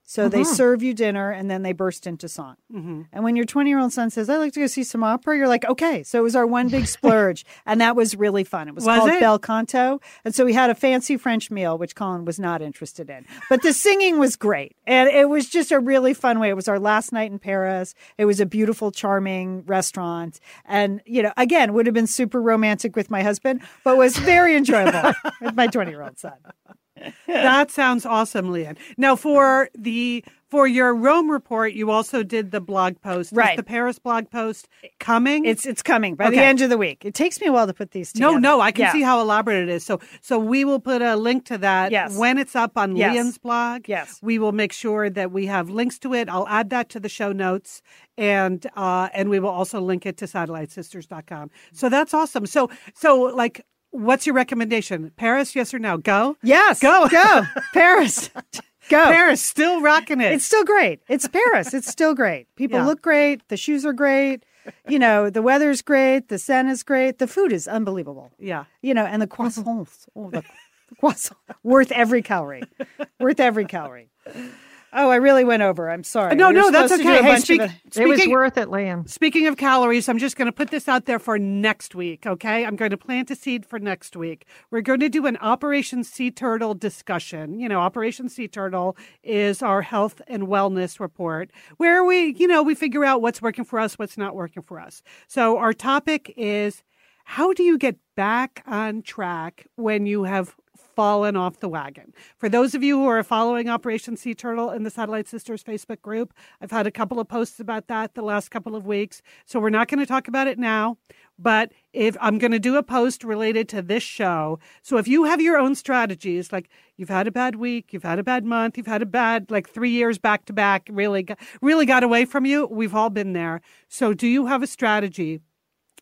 A: So they serve you dinner and then they burst into song.
B: Mm-hmm.
A: And when your 20 year old son says, I'd like to go see some opera, you're like, okay. So it was our one big splurge. and that was really fun. It was,
B: Was
A: called
B: it?
A: Bel Canto. And so we had a fancy French meal, which Colin was not interested in. But the singing was great. And it was just a really fun way. It was our last night in Paris. It was a beautiful, charming restaurant. And, you know, again, would have been super romantic with my husband, but was very enjoyable with my 20 year old son.
B: That sounds awesome, Lian. Now, for the for your Rome report, you also did the blog post. Is
A: Right.
B: the Paris blog post coming?
A: It's it's coming by the end of the week. It takes me a while to put these together.
B: no, no, I can
A: Yeah.
B: see how elaborate it is. So, so we will put a link to that
A: Yes.
B: when it's up on
A: Yes.
B: Lian's blog.
A: Yes.
B: we will make sure that we have links to it. I'll add that to the show notes, and uh, and we will also link it to satellitesisters.com. So that's awesome. So, so like, what's your recommendation? Paris, yes or no? Go.
A: Yes.
B: Go.
A: Go. Paris. Go.
B: Paris, still rocking it.
A: It's still great. It's Paris. It's still great. People
B: Yeah.
A: look great. The shoes are great. You know, the weather's great. The sun is great. The food is unbelievable.
B: yeah.
A: You know, and the croissants. Oh, the, the croissant. Worth every calorie. Worth every calorie. Oh, I really went over. I'm sorry.
B: No,
A: We
B: no, that's
A: supposed to do
B: okay. Hey,
A: bunch
B: speak,
A: of it.
C: It was worth it, Lian.
B: speaking of calories, I'm just going to put this out there for next week, okay? I'm going to plant a seed for next week. We're going to do an Operation Sea Turtle discussion. You know, Operation Sea Turtle is our health and wellness report where we, you know, we figure out what's working for us, what's not working for us. So our topic is how do you get back on track when you have fallen off the wagon. For those of you who are following Operation Sea Turtle in the Satellite Sisters Facebook group, I've had a couple of posts about that the last couple of weeks. So we're not going to talk about it now, but if I'm going to do a post related to this show, so if you have your own strategies, like you've had a bad week, you've had a bad month, you've had a bad like three years back to back, really, really got away from you. We've all been there. So do you have a strategy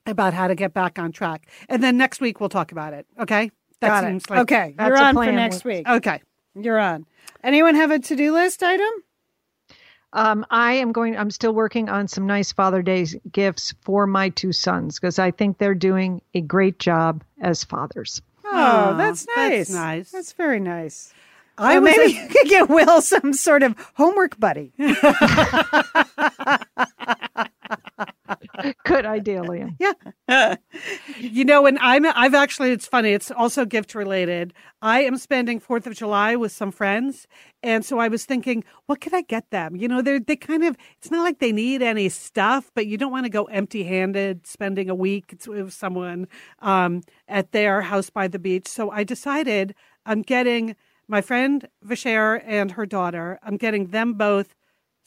B: about how to get back on track? And then next week we'll talk about it. Okay.
A: That Got seems it. like okay. You're on for next week.
B: Okay.
A: You're on. Anyone have a to do list item?
C: Um, I am going. I'm still working on some nice Father Day gifts for my two sons because I think they're doing a great job as fathers.
A: Oh, that's nice.
B: That's nice.
A: That's very nice. I well, maybe a- you could get Will some sort of homework buddy.
C: Good idea, Lian.
B: Yeah. you know, and I'm I've actually it's funny, it's also gift related. I am spending Fourth of July with some friends. And so I was thinking, what can I get them? You know, they're they kind of it's not like they need any stuff, but you don't want to go empty handed spending a week with someone um, at their house by the beach. So I decided I'm getting my friend Vischer and her daughter, I'm getting them both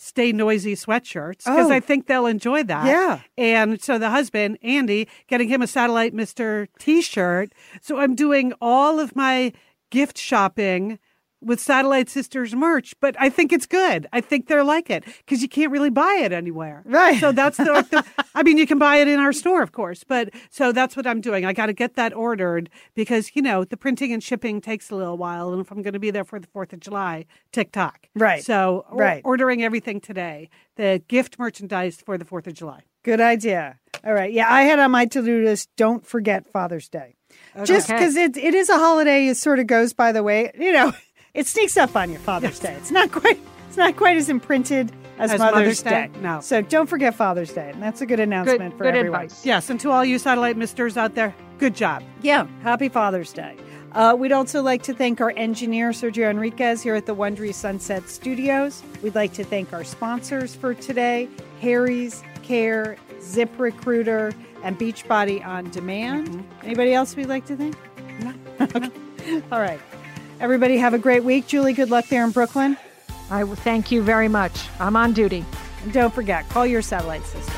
B: stay noisy sweatshirts because oh. I think they'll enjoy that.
A: Yeah.
B: And so the husband, Andy, getting him a satellite Mr. T shirt. So I'm doing all of my gift shopping with Satellite Sisters merch, but I think it's good. I think they're like it because you can't really buy it anywhere.
A: Right.
B: So that's the, the, I mean, you can buy it in our store, of course, but so that's what I'm doing. I got to get that ordered because, you know, the printing and shipping takes a little while. And if I'm going to be there for the 4th of July, TikTok.
A: Right.
B: So,
A: right.
B: ordering everything today, the gift merchandise for the 4th of July.
A: Good idea. All right. Yeah, I had on my to do list don't forget Father's Day. Okay. Just because it, it is a holiday, it sort of goes by the way, you know it sneaks up on you Father's Day. It's not quite it's not quite as imprinted as, as Mother's, Mother's Day.
B: Day. No.
A: So don't forget Father's Day. And that's a good announcement
C: good,
A: for
C: good
A: everyone.
C: Advice.
B: Yes, and to all you satellite misters out there, good job.
A: Yeah, happy Father's Day. Uh, we'd also like to thank our engineer, Sergio Enriquez, here at the Wondery Sunset Studios. We'd like to thank our sponsors for today Harry's, Care, Zip Recruiter, and Beachbody On Demand. Mm-hmm. Anybody else we'd like to thank?
B: No.
A: okay. All right. Everybody have a great week. Julie, good luck there in Brooklyn.
C: I thank you very much. I'm on duty.
A: And don't forget, call your satellite sister.